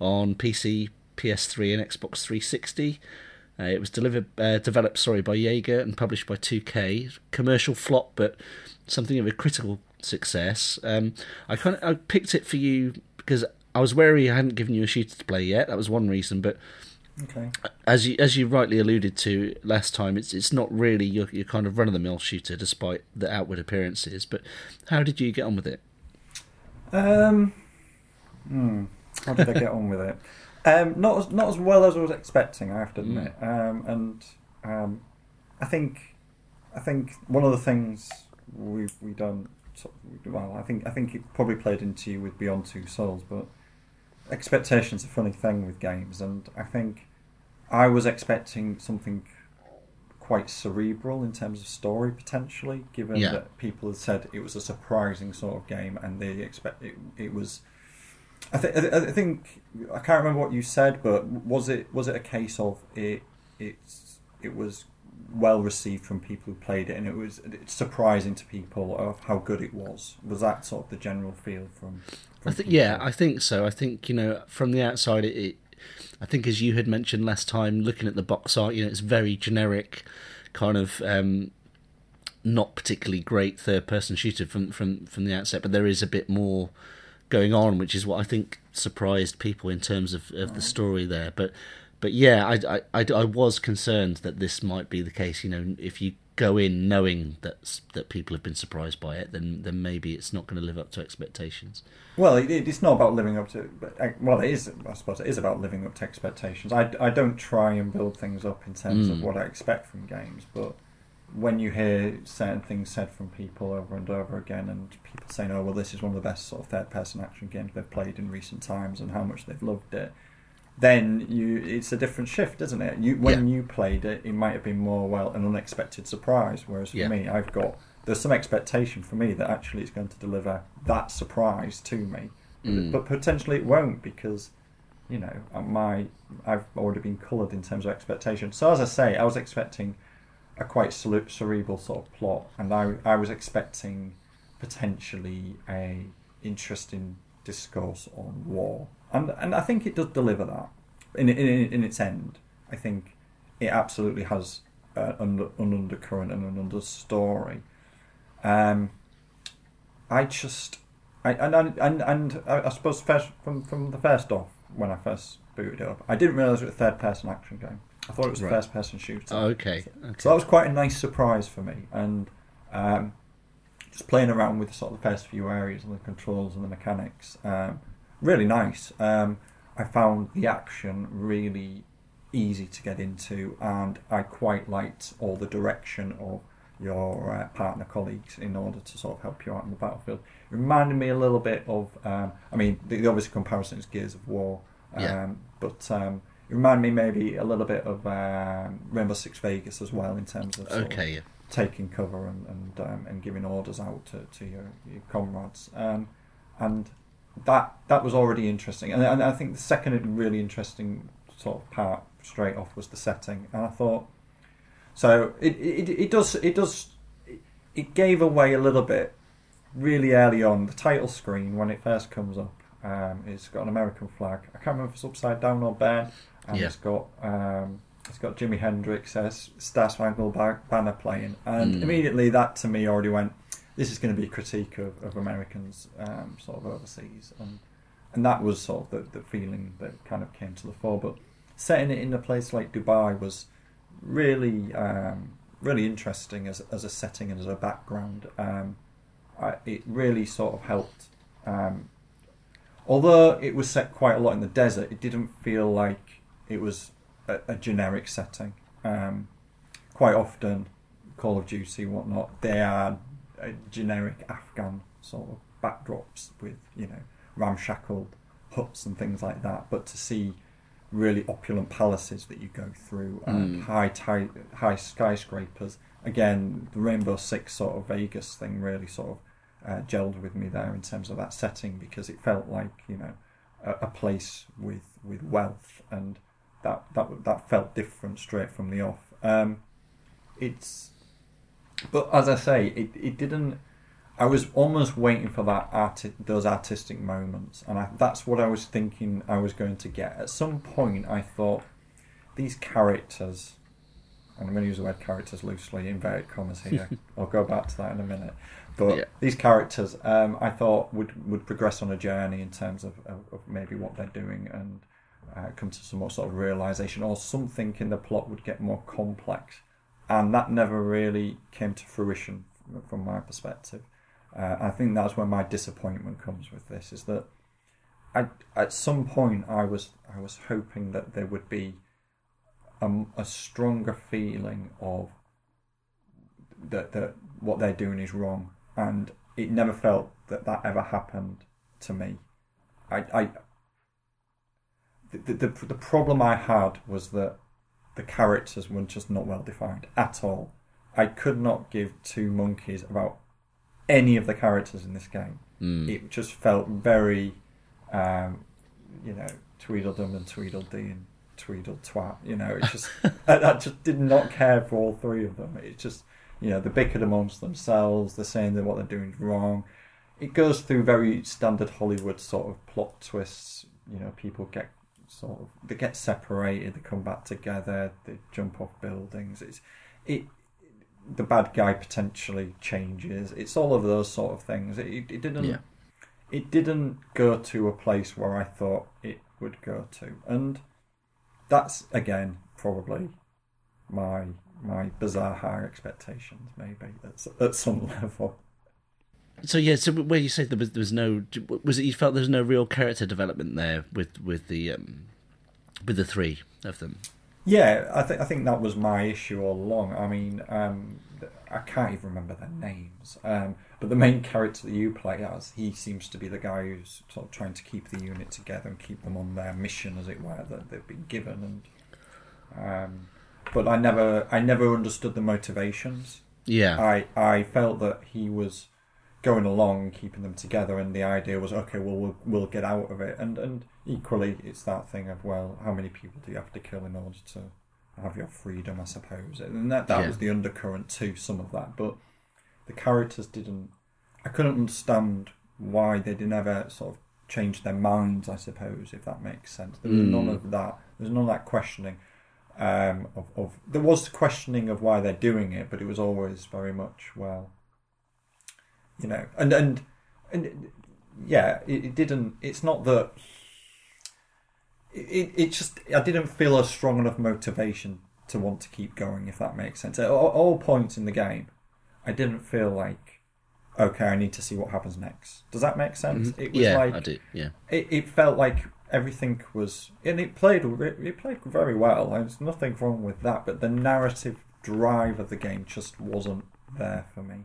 on PC, PS3, and Xbox 360. Uh, it was delivered, uh, developed, sorry, by Yager and published by 2K. Commercial flop, but something of a critical success. Um, I kind of I picked it for you because I was wary I hadn't given you a shooter to play yet. That was one reason, but okay, as you as you rightly alluded to last time, it's it's not really your your kind of run of the mill shooter, despite the outward appearances. But how did you get on with it? um, hmm, how did I get on with it? Um, not as not as well as I was expecting. I have to admit, um, and um, I think I think one of the things we've we done well, I think I think it probably played into you with Beyond Two Souls, but expectations are a funny thing with games, and I think I was expecting something quite cerebral in terms of story potentially, given Yeah. that people had said it was a surprising sort of game, and they expect it, it was. I, th- I I think I can't remember what you said, but was it was it a case of it? It's it was well received from people who played it, and it was it's surprising to people of how good it was. Was that sort of the general feel from? from I think yeah, I think so. I think you know from the outside, it, it. I think as you had mentioned last time, looking at the box art, you know, it's very generic, kind of um, not particularly great third-person shooter from from from the outset. But there is a bit more going on, which is what I think surprised people in terms of, of the story there. But but yeah, I, I, I, I was concerned that this might be the case. You know, if you go in knowing that that people have been surprised by it, then then maybe it's not going to live up to expectations. Well, it, it's not about living up to. Uh, well, it is. I suppose it is about living up to expectations. I, I don't try and build things up in terms of Mm. what I expect from games, but when you hear certain things said from people over and over again, and people saying, "Oh, well, this is one of the best sort of third-person action games they've played in recent times," and how much they've loved it, then you it's a different shift, isn't it? You when Yeah. you played it, it might have been more well an unexpected surprise. Whereas for Yeah. me, I've got there's some expectation for me that actually it's going to deliver that surprise to me, Mm. but potentially it won't because you know my I've already been coloured in terms of expectation. So as I say, I was expecting a quite cerebral sort of plot, and I I was expecting potentially a interesting discourse on war, and and I think it does deliver that in in, in its end. I think it absolutely has uh, an, an undercurrent and an understory. Um, I just, I and and and, and I, suppose first from from the first off when I first booted it up, I didn't realise it was a third person action game. I thought it was a Right. first person shooter. Oh, okay. okay. So that was quite a nice surprise for me, and um, just playing around with sort of the first few areas and the controls and the mechanics, um, really nice. Um, I found the action really easy to get into, and I quite liked all the direction of your uh, partner colleagues in order to sort of help you out on the battlefield. It reminded me a little bit of, um, I mean, the, the obvious comparison is Gears of War, um, Yeah. but um, it reminded me maybe a little bit of um, Rainbow Six Vegas as well in terms of Okay. Yeah. taking cover and and, um, and giving orders out to, to your, your comrades. Um, and that that was already interesting. And, and I think the second really interesting sort of part straight off was the setting. And I thought, so it it, it does it does it gave away a little bit really early on. The title screen when it first comes up, um, it's got an American flag. I can't remember if it's upside down or bare, and Yeah. it's got um, it's got Jimi Hendrix, uh, Star Spangled Banner playing, and Mm. immediately that to me already went. This is going to be a critique of, of Americans, um, sort of overseas, and and that was sort of the, the feeling that kind of came to the fore. But setting it in a place like Dubai was really um, really interesting as as a setting and as a background. Um, I, it really sort of helped. Um, although it was set quite a lot in the desert, it didn't feel like it was a, a generic setting. Um, quite often, Call of Duty, whatnot, they are generic Afghan sort of backdrops with you know ramshackled huts and things like that. But to see really opulent palaces that you go through and Mm. high ti- high skyscrapers. Again, the Rainbow Six sort of Vegas thing really sort of uh, gelled with me there in terms of that setting because it felt like you know a, a place with with wealth and that that that felt different straight from the off. Um, it's but as I say, it it didn't. I was almost waiting for that arti- those artistic moments, and I, that's what I was thinking I was going to get. At some point, I thought these characters, and I'm going to use the word characters loosely, inverted commas here. I'll go back to that in a minute. But Yeah. these characters, um, I thought would would progress on a journey in terms of, of, of maybe what they're doing and uh, come to some more sort of realization, or something in the plot would get more complex, and that never really came to fruition from- from my perspective. Uh, I think that's where my disappointment comes with this. Is that I, at some point I was I was hoping that there would be a, a stronger feeling of that that what they're doing is wrong, and it never felt that that ever happened to me. I, I the, the the problem I had was that the characters were just not well defined at all. I could not give two monkeys about any of the characters in this game. Mm. It just felt very, um, you know, Tweedledum and Tweedledee and Tweedle Twat. You know, it just I, I just did not care for all three of them. It's just you know they bickered amongst themselves. They're saying that what they're doing is wrong. It goes through very standard Hollywood sort of plot twists. You know, people get sort of they get separated, they come back together, they jump off buildings. It's it the bad guy potentially changes. It's all of those sort of things. It, it didn't Yeah. it didn't go to a place where I thought it would go to, and that's again probably my my bizarre high expectations. Maybe at, at some level. So yeah, so where you say there was there was no was it you felt there was no real character development there with with the um, with the three of them. Yeah, I think I think that was my issue all along. I mean, um, I can't even remember their names. Um, But the main character that you play as, he seems to be the guy who's sort of trying to keep the unit together and keep them on their mission, as it were, that they've been given. And um, but I never, I never understood the motivations. Yeah. I, I felt that he was going along, keeping them together, and the idea was, okay, well, we'll, we'll get out of it. And and equally, it's that thing of, well, how many people do you have to kill in order to have your freedom, I suppose. And that that Yeah. was the undercurrent to some of that, but the characters didn't. I couldn't understand why they didn't ever sort of change their minds. I suppose if that makes sense. There was Mm. none of that. There was none of that questioning. Um, of, of there was questioning of why they're doing it, but it was always very much well, you know, and and and yeah, it, it didn't. It's not that it, it just I didn't feel a strong enough motivation to want to keep going, if that makes sense. At all, points in the game, I didn't feel like, okay, I need to see what happens next. Does that make sense? It was Mm-hmm. yeah, like I do. Yeah. it, it felt like everything was, and it played it played very well. There's nothing wrong with that, but the narrative drive of the game just wasn't there for me,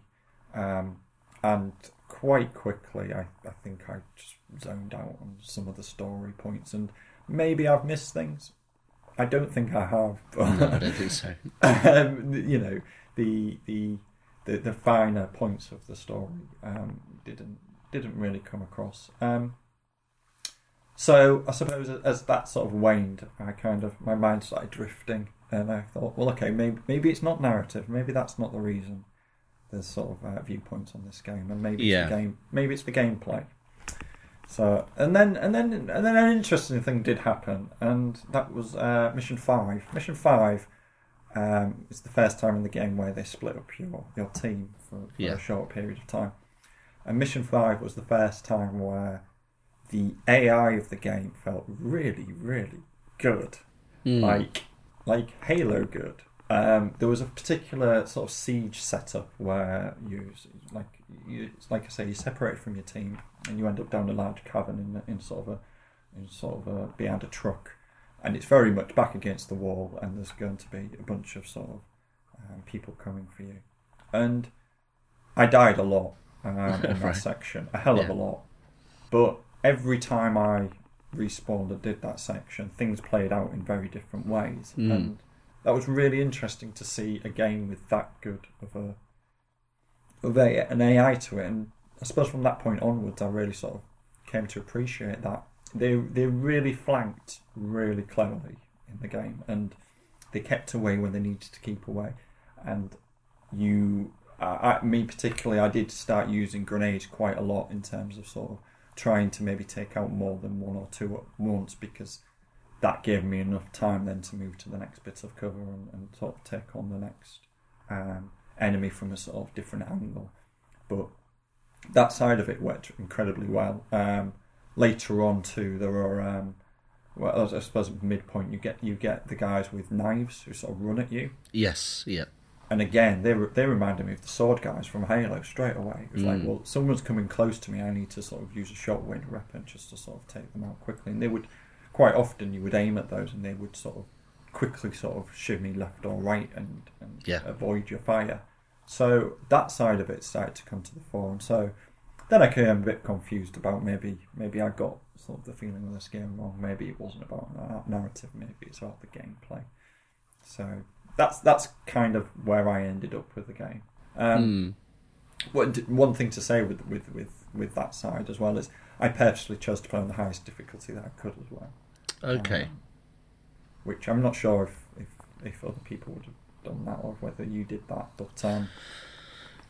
um, and quite quickly, I, I think I just zoned out on some of the story points, and maybe I've missed things. I don't think I have, but No, I don't think so. um, you know the, the the the finer points of the story um, didn't didn't really come across. Um, so I suppose as that sort of waned, I kind of my mind started drifting, and I thought, well, okay, maybe maybe it's not narrative, maybe that's not the reason. There's sort of uh, viewpoints on this game, and maybe Yeah. it's the game, maybe it's the gameplay. So and then and then and then an interesting thing did happen, and that was uh, mission five. Mission five um, is the first time in the game where they split up your your team for, for Yeah. a short period of time. And mission five was the first time where the AI of the game felt really, really good, Mm. like like Halo good. Um, there was a particular sort of siege setup where you like you, like I say you separate from your team and you end up down a large cavern in in sort of a in sort of a behind a truck, and it's very much back against the wall, and there's going to be a bunch of sort of um, people coming for you, and I died a lot um, in that Right. section, a hell of Yeah. a lot, but every time I respawned and did that section, things played out in very different ways, Mm. and that was really interesting to see a game with that good of a of a, an AI to it. And I suppose from that point onwards, I really sort of came to appreciate that they they really flanked really cleverly in the game, and they kept away when they needed to keep away. And you, uh, I, me particularly, I did start using grenades quite a lot in terms of sort of trying to maybe take out more than one or two at once because that gave me enough time then to move to the next bit of cover and, and sort of take on the next um, enemy from a sort of different angle. But that side of it worked incredibly well. Um, later on, too, there are um, well, I suppose at midpoint you get you get the guys with knives who sort of run at you, Yes. Yeah. and again they re- they reminded me of the sword guys from Halo straight away. It was like, Mm. well, someone's coming close to me, I need to sort of use a shotgun weapon just to sort of take them out quickly, and they would quite often you would aim at those and they would sort of quickly sort of shimmy left or right and, and Yeah. avoid your fire. So that side of it started to come to the fore, and so then I became a bit confused about maybe maybe I got sort of the feeling of this game wrong. Maybe it wasn't about narrative. Maybe it's about the gameplay. So that's that's kind of where I ended up with the game. Um, Mm. what, one thing to say with, with, with, with that side as well is I purposely chose to play on the highest difficulty that I could as well. Okay. Um, which I'm not sure if, if, if other people would have done that or whether you did that, but um,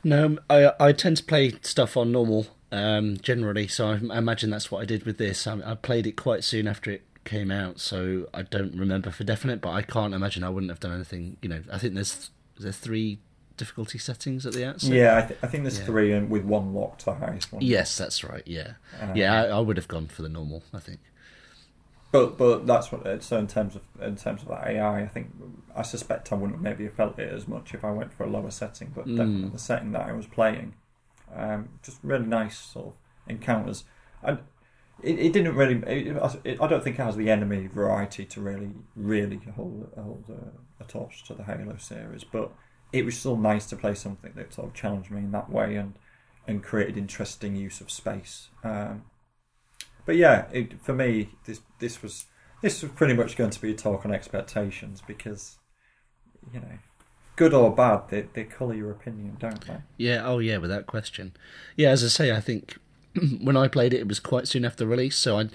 No, I I tend to play stuff on normal um, generally, so I, I imagine that's what I did with this. I, I played it quite soon after it came out, so I don't remember for definite, but I can't imagine I wouldn't have done anything. You know, I think there's there's three difficulty settings at the outset. yeah, I, th- I think there's Yeah. three and with one locked, the highest one. Yes, that's right. Yeah, Um, yeah, I, I would have gone for the normal. I think. But but that's what it, so in terms of in terms of that AI, I think I suspect I wouldn't maybe have felt it as much if I went for a lower setting. But Mm. definitely the setting that I was playing, um, just really nice sort of encounters. And it, it didn't really. It, it, I don't think it has the enemy variety to really really hold hold a, a torch to the Halo series. But it was still nice to play something that sort of challenged me in that way and and created interesting use of space. Um, but yeah, it, for me, this this was this was pretty much going to be a talk on expectations because you know, good or bad, they they colour your opinion, don't they? Yeah, oh yeah, without question. Yeah, as I say, I think when I played it, it was quite soon after release, so I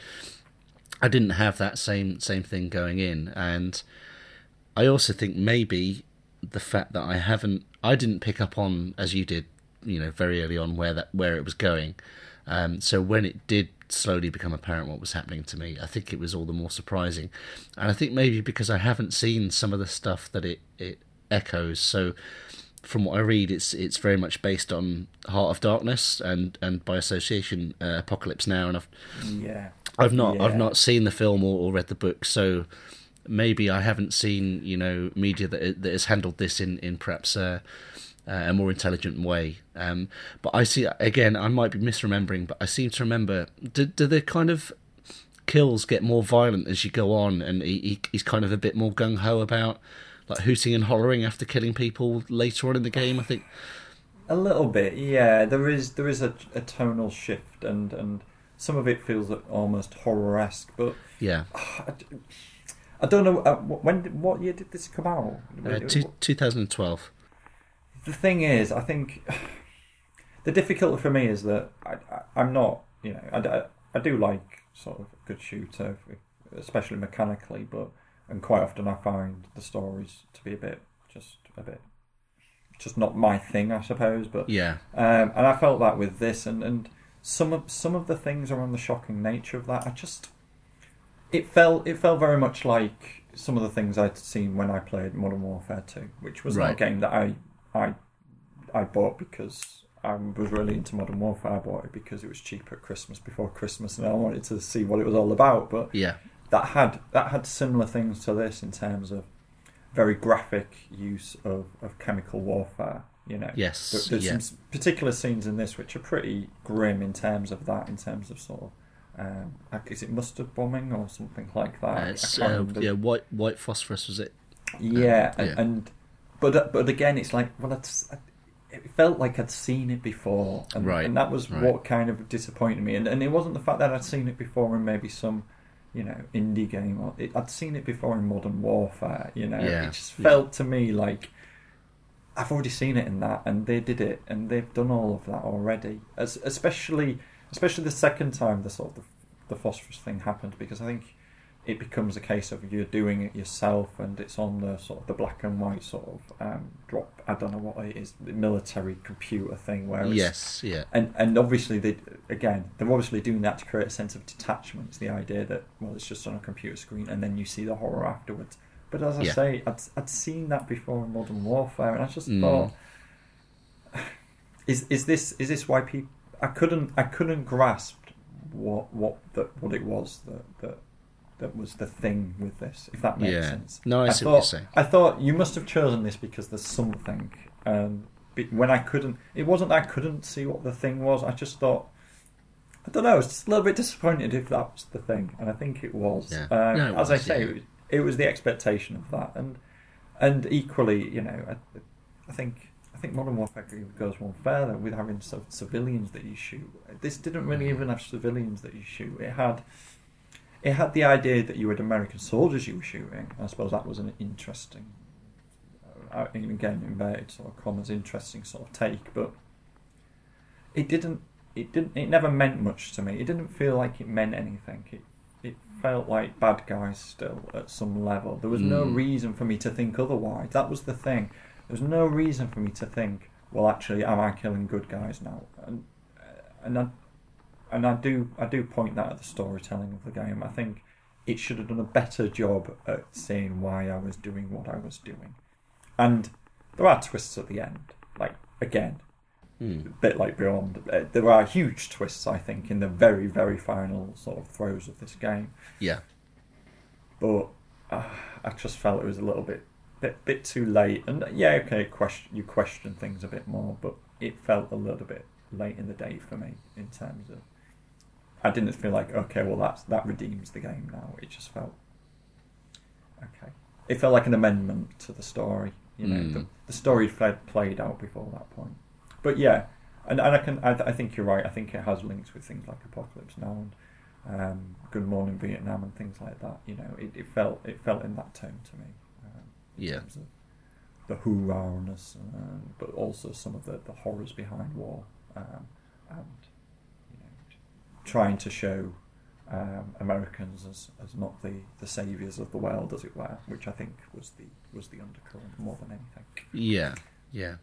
I didn't have that same same thing going in, and I also think maybe the fact that I haven't, I didn't pick up on as you did, you know, very early on where that where it was going. Um, so when it did slowly become apparent what was happening to me, I think it was all the more surprising, and I think maybe because I haven't seen some of the stuff that it it echoes. So from what I read, it's it's very much based on Heart of Darkness and and by association uh, Apocalypse Now, and I've Yeah. I've not Yeah. I've not seen the film or, or read the book, so maybe I haven't seen you know media that that has handled this in in perhaps a, a more intelligent way. Um, but I see again, I might be misremembering, but I seem to remember. Do, do the kind of kills get more violent as you go on, and he, he he's kind of a bit more gung ho about like hooting and hollering after killing people later on in the game. I think. A little bit, yeah. There is there is a, a tonal shift, and, and some of it feels almost horror esque. But Yeah, I don't know uh, when. What year did this come out? uh, two, 2012. The thing is, I think the difficulty for me is that I, I, I'm not. You know, I, I, I do like sort of a good shooter, especially mechanically, but and quite often I find the stories to be a bit just a bit just not my thing, I suppose. But Yeah, um, and I felt that with this, and, and some of some of the things around the shocking nature of that, I just it felt it felt very much like some of the things I'd seen when I played Modern Warfare Two, which was not a game that I I I bought because I was really into Modern Warfare. I bought it because it was cheap at Christmas before Christmas, and I wanted to see what it was all about. But yeah, that had that had similar things to this in terms of very graphic use of, of chemical warfare. You know, Yes, There- there's yeah. some particular scenes in this which are pretty grim in terms of that, in terms of sort of. Um, is it mustard bombing or something like that? Uh, uh, yeah, white white phosphorus was it? Yeah, and, yeah. and but uh, but again, it's like well, it's, it felt like I'd seen it before, and, Right, and that was right. what kind of disappointed me. And and it wasn't the fact that I'd seen it before in maybe some, you know, indie game. Or it, I'd seen it before in Modern Warfare. You know, Yeah, it just yeah. felt to me like I've already seen it in that, and they did it, and they've done all of that already. As especially especially the second time the sort of the, the phosphorus thing happened, because I think it becomes a case of you're doing it yourself, and it's on the sort of the black and white sort of um, drop. I don't know what it is, the military computer thing where it's, Yes, yeah, and and obviously they again they're obviously doing that to create a sense of detachment. It's the idea that well it's just on a computer screen and then you see the horror afterwards. But as I Yeah. say, I'd I'd seen that before in Modern Warfare, and I just Mm. thought, is is this is this why people? I couldn't I couldn't grasp what what that what it was that that that was the thing with this. If that makes Yeah. sense. No, I what thought. I thought you must have chosen this because there's something. Be- when I couldn't, it wasn't that I couldn't see what the thing was. I just thought, I don't know. I was just a little bit disappointed if that was the thing, and I think it was. Yeah. Um, No, it as I say, yeah. it, was, it was the expectation of that, and and equally, you know, I, I think. I think Modern Warfare goes one further with having sort of civilians that you shoot. This didn't really Mm. even have civilians that you shoot. It had it had the idea that you had American soldiers you were shooting. I suppose that was an interesting, uh, again inverted sort of commas, interesting sort of take. But it didn't. It didn't. It never meant much to me. It didn't feel like it meant anything. It it felt like bad guys still at some level. There was no Mm. reason for me to think otherwise. That was the thing. There was no reason for me to think, well, actually, am I killing good guys now? And uh, and I, and I do I do point that at the storytelling of the game. I think it should have done a better job at saying why I was doing what I was doing. And there are twists at the end. Like again, Mm. a bit like Beyond, uh, there are huge twists. I think in the very very final sort of throes of this game. yeah, But uh, I just felt it was a little bit bit bit too late. And yeah, okay, question you question things a bit more, but it felt a little bit late in the day for me in terms of. I didn't feel like okay, well that's that redeems the game now. It just felt okay. It felt like an amendment to the story. You know, Mm. the, the story had played out before that point. But yeah, and, and I can I, I think you're right. I think it has links with things like Apocalypse Now and um, Good Morning Vietnam and things like that. You know, it, it felt it felt in that tone to me. Um, yeah. The hoorah-ness, um, but also some of the, the horrors behind war, um, and trying to show um, Americans as, as not the, the saviours of the world, as it were, which I think was the was the undercurrent more than anything. Yeah, yeah.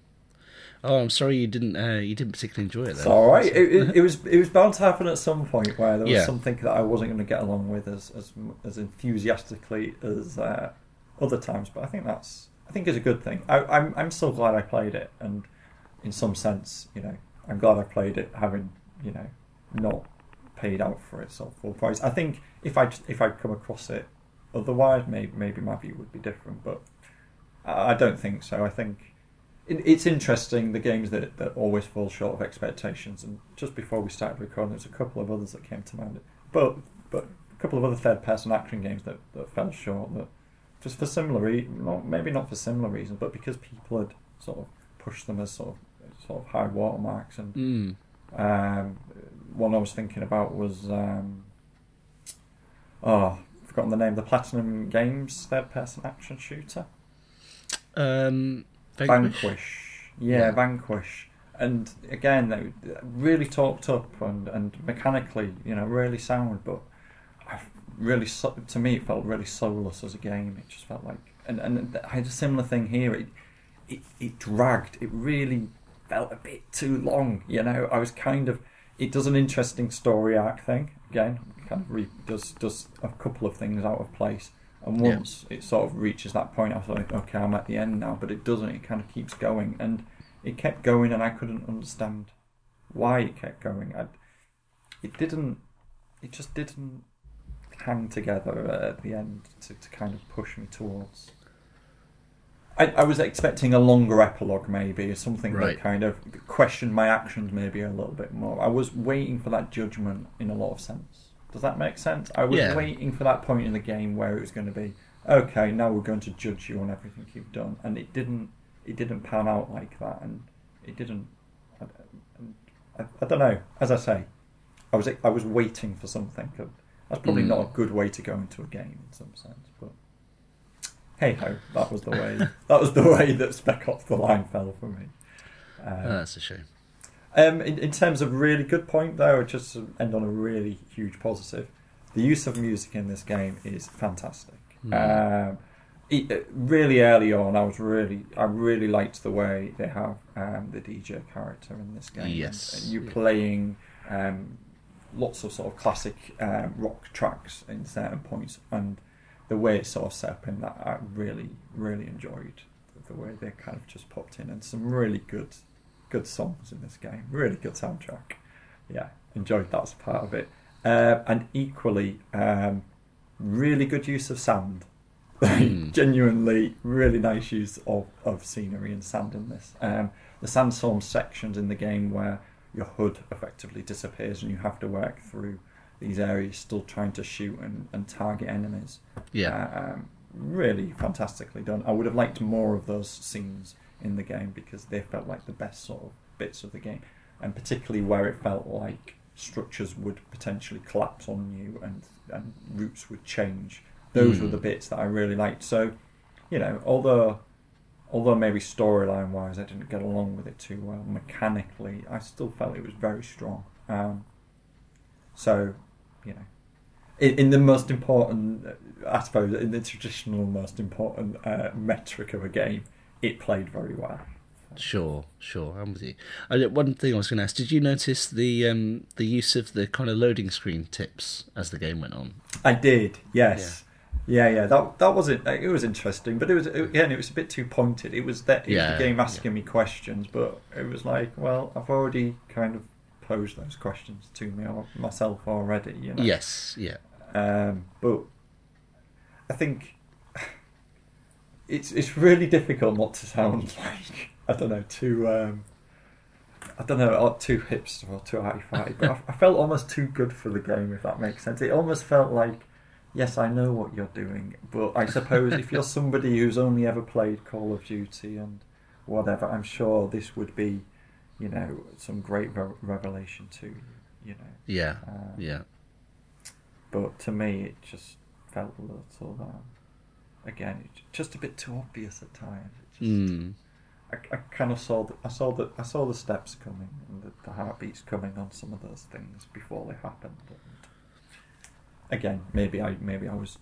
Oh, I'm sorry you didn't uh, you didn't particularly enjoy it. Then. It's all right. It, it, it, was it was bound to happen at some point where there was Yeah. something that I wasn't going to get along with as as as enthusiastically as uh, other times. But I think that's I think is a good thing. I, I'm I'm still glad I played it, and in some sense, you know, I'm glad I played it, having you know not paid out for it sort of full price. I think if I if I'd come across it otherwise, maybe maybe my view would be different, but I I don't think so. I think it, it's interesting the games that, that always fall short of expectations. And just before we started recording, there's a couple of others that came to mind, but but a couple of other third person action games that, that fell short. That just for similar, re- not maybe not for similar reasons, but because people had sort of pushed them as sort of sort of high watermarks. And Mm. um, one I was thinking about was um, oh, I've forgotten the name. The Platinum Games third person action shooter. Um, Vanquish? Vanquish. Yeah, Yeah. Vanquish. And again, they really talked up and, and mechanically, you know, really sound, but I really, to me, it felt really soulless as a game. It just felt like, and, and I had a similar thing here. It, it, it dragged. It really felt a bit too long. You know, I was kind of. It does an interesting story arc thing. Again, kind of re, does does a couple of things out of place. And Yeah. once it sort of reaches that point, I was like, okay, I'm at the end now. But it doesn't. It kind of keeps going, and it kept going, and I couldn't understand why it kept going. I, it didn't. It just didn't hang together at the end to, to kind of push me towards. I, I was expecting a longer epilogue, maybe, something Right. that kind of questioned my actions maybe a little bit more. I was waiting for that judgment in a lot of sense. Does that make sense? I was Yeah. waiting for that point in the game where it was going to be, okay, now we're going to judge you on everything you've done, and it didn't. It didn't pan out like that, and it didn't. I, I, I don't know. As I say, I was I was waiting for something. That's probably Mm. not a good way to go into a game in some sense, but hey ho, that was the way. that was the way that Spec Ops: The Line fell for me. Oh, Um, that's a shame. um, in, in terms of really good point, though, just to end on a really huge positive, the use of music in this game is fantastic. Mm. Um, it, uh, really early on, I was really, I really liked the way they have um, the DJ character in this game. Yes. and, you Yeah. playing um, lots of sort of classic um, rock tracks in certain points, and the way it's sort of set up in that, I really, really enjoyed the way they kind of just popped in, and some really good good songs in this game. Really good soundtrack. Yeah, enjoyed that as part of it. Uh, and equally, um, really good use of sand. Hmm. Genuinely, really nice use of, of scenery and sand in this. Um, the sandstorm sections in the game where your HUD effectively disappears and you have to work through these areas, still trying to shoot and, and target enemies. Yeah. Uh, um, really fantastically done. I would have liked more of those scenes in the game because they felt like the best sort of bits of the game, and particularly where it felt like structures would potentially collapse on you and and routes would change. Those Mm. were the bits that I really liked. So, you know, although although maybe storyline wise I didn't get along with it too well, mechanically I still felt it was very strong. Um, so, you know, in, in the most important, uh, I suppose, in the traditional most important uh, metric of a game, it played very well. Sure, sure, I'm with you. I, one thing I was going to ask: Did you notice the um, the use of the kind of loading screen tips as the game went on? I did, yes. Yeah, yeah, that that was it. It was interesting, but it was again, it was a bit too pointed. It was that it was Yeah, the game asking me questions, but it was like, well, I've already kind of posed those questions to me or myself already. You know? Yes, yeah, Um, but I think it's it's really difficult not to sound like I don't know too um, I don't know or too hipster or too hi-fi, but I, I felt almost too good for the game if that makes sense. It almost felt like yes, I know what you're doing, but I suppose if you're somebody who's only ever played Call of Duty and whatever, I'm sure this would be you know, some great re- revelation to you. You know. Yeah. Um, Yeah. But to me, it just felt a little. Um, again, just a bit too obvious at times. It just, Mm. I, I kind of saw the, I saw the I saw the steps coming and the, the heartbeats coming on some of those things before they happened. And again, maybe I maybe I was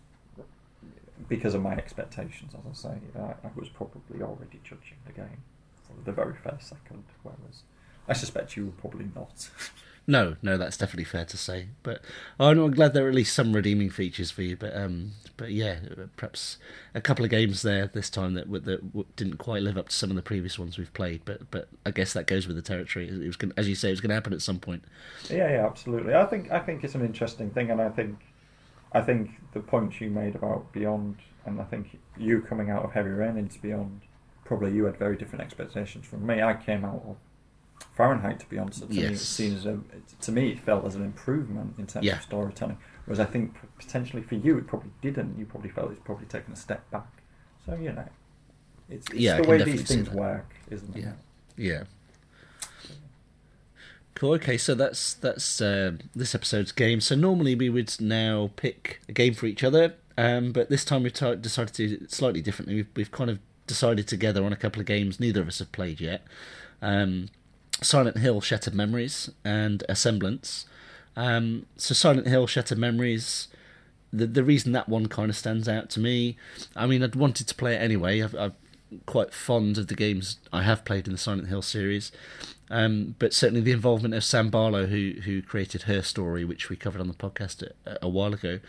because of my expectations, as I say, I, I was probably already judging the game the very first second, whereas I suspect you were probably not. No, no, that's definitely fair to say. But I'm glad there are at least some redeeming features for you. But um, but yeah, perhaps a couple of games there this time that that didn't quite live up to some of the previous ones we've played. But but I guess that goes with the territory. It was gonna, as you say, it was going to happen at some point. Yeah, yeah, absolutely. I think I think it's an interesting thing, and I think I think the point you made about Beyond, and I think you coming out of Heavy Rain into Beyond, probably you had very different expectations from me. I came out of Fahrenheit to Beyond, so to me, it Yes. as a, to me it felt as an improvement in terms Yeah. of storytelling. Whereas I think potentially for you, it probably didn't. You probably felt it's probably taken a step back. So you know, it's, it's Yeah, the way these things work, isn't it? Yeah. Yeah. Cool. Okay, so that's that's uh, this episode's game. So normally we would now pick a game for each other, um, but this time we've t- decided to do it slightly differently. We've, we've kind of decided together on a couple of games neither of us have played yet. Um, Silent Hill: Shattered Memories and Asemblance. Um, so Silent Hill: Shattered Memories. The the reason that one kind of stands out to me, I mean, I'd wanted to play it anyway. I've, I've quite fond of the games I have played in the Silent Hill series. Um, but certainly the involvement of Sam Barlow, who who created Her Story, which we covered on the podcast a, a while ago,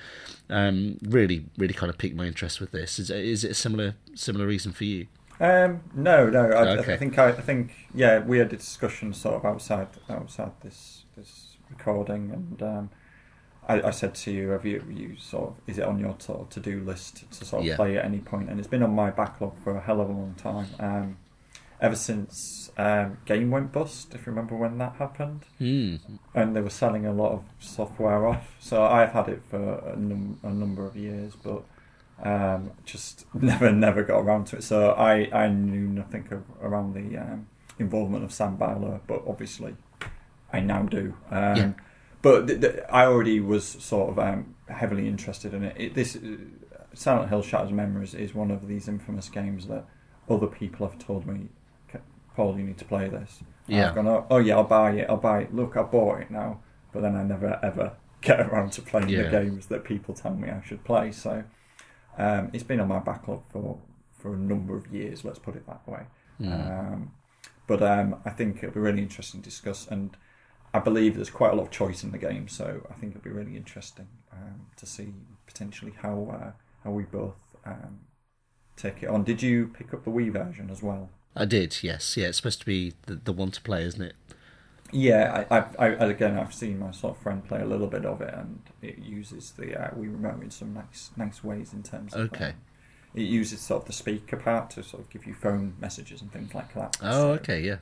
um, really really kind of piqued my interest with this. Is is it a similar similar reason for you? Um, no, no. I, Okay. I think I, I think yeah, we had a discussion sort of outside outside this this recording, and um, I, I said to you, have you you sort of is it on your to do list to sort of Yeah. play at any point? And it's been on my backlog for a hell of a long time. Ever since um, game went bust, if you remember when that happened, Hmm. and they were selling a lot of software off. So I've had it for a, num- a number of years, but um, just never, never got around to it. So I, I knew nothing of, around the um, involvement of Sam Barlow, but obviously I now do. Um, Yeah. But th- th- I already was sort of um, heavily interested in it. it this uh, Silent Hill Shattered Memories is one of these infamous games that other people have told me, "K- Paul, you need to play this. And Yeah. I've gone, oh, oh yeah, I'll buy it. I'll buy it. Look, I bought it now. But then I never ever get around to playing Yeah. the games that people tell me I should play. So um, it's been on my backlog for for a number of years. Let's put it that way. Hmm. Um, but um, I think it'll be really interesting to discuss, and I believe there's quite a lot of choice in the game. So I think it'll be really interesting um, to see potentially how uh, how we both um, take it on. Did you pick up the Wii version as well? I did. Yes. Yeah. It's supposed to be the, the one to play, isn't it? Yeah, I, I, I, again, I've seen my sort of friend play a little bit of it, and it uses the uh, Wii remote in some nice, nice ways in terms of. Okay. um, it uses sort of the speaker part to sort of give you phone messages and things like that. Oh, So, okay. Yeah.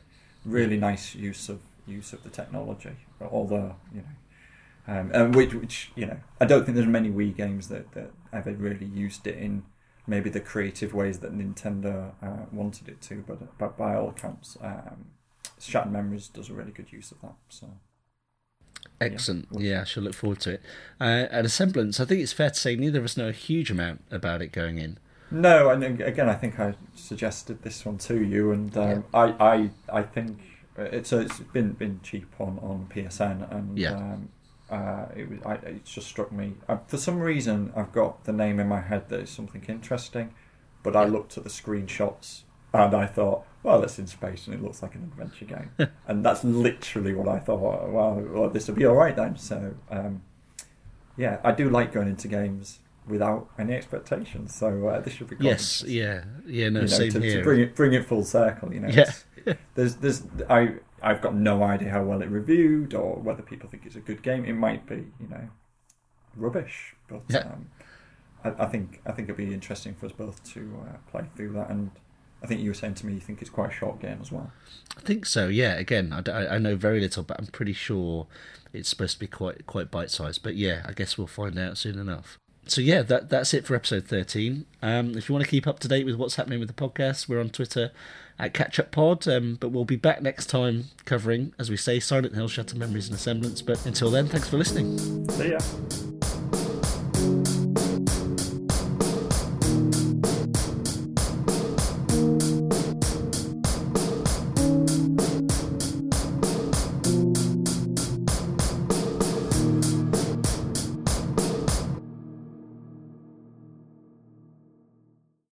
Really nice use of use of the technology, although you know, um, and which which you know, I don't think there's many Wii games that that ever really used it in maybe the creative ways that Nintendo uh, wanted it to, but but by all accounts, um, Shattered Memories does a really good use of that. So. Excellent. Yeah. Yeah, I shall look forward to it. Uh, at Asemblance, I think it's fair to say neither of us know a huge amount about it going in. No, and ag- again, I think I suggested this one to you, and um, I, I, I think it's it's been been cheap on, on PSN, and Yeah. um, uh, it was I, it just struck me uh, for some reason I've got the name in my head that is something interesting, but I looked at the screenshots and I thought, well, it's in space and it looks like an adventure game, and that's literally what I thought. Well, well this will be all right then. So, um, yeah, I do like going into games without any expectations. So uh, this should be Yes. Yeah. Yeah. No. You know, same to, here. to bring it bring it full circle. You know, Yeah. There's there's I I've got no idea how well it reviewed or whether people think it's a good game. It might be, you know, rubbish, but Yeah. um, I, I think I think it'd be interesting for us both to uh, play through that. And I think you were saying to me you think it's quite a short game as well. I think so. Yeah. Again, I, I know very little, but I'm pretty sure it's supposed to be quite quite bite sized. But yeah, I guess we'll find out soon enough. so yeah, that that's it for episode thirteen. Um, if you want to keep up to date with what's happening with the podcast, we're on Twitter at Catch Up Pod. Um, but we'll be back next time covering, as we say, Silent Hill, Shattered Memories, and Asemblance. But until then, thanks for listening. See ya.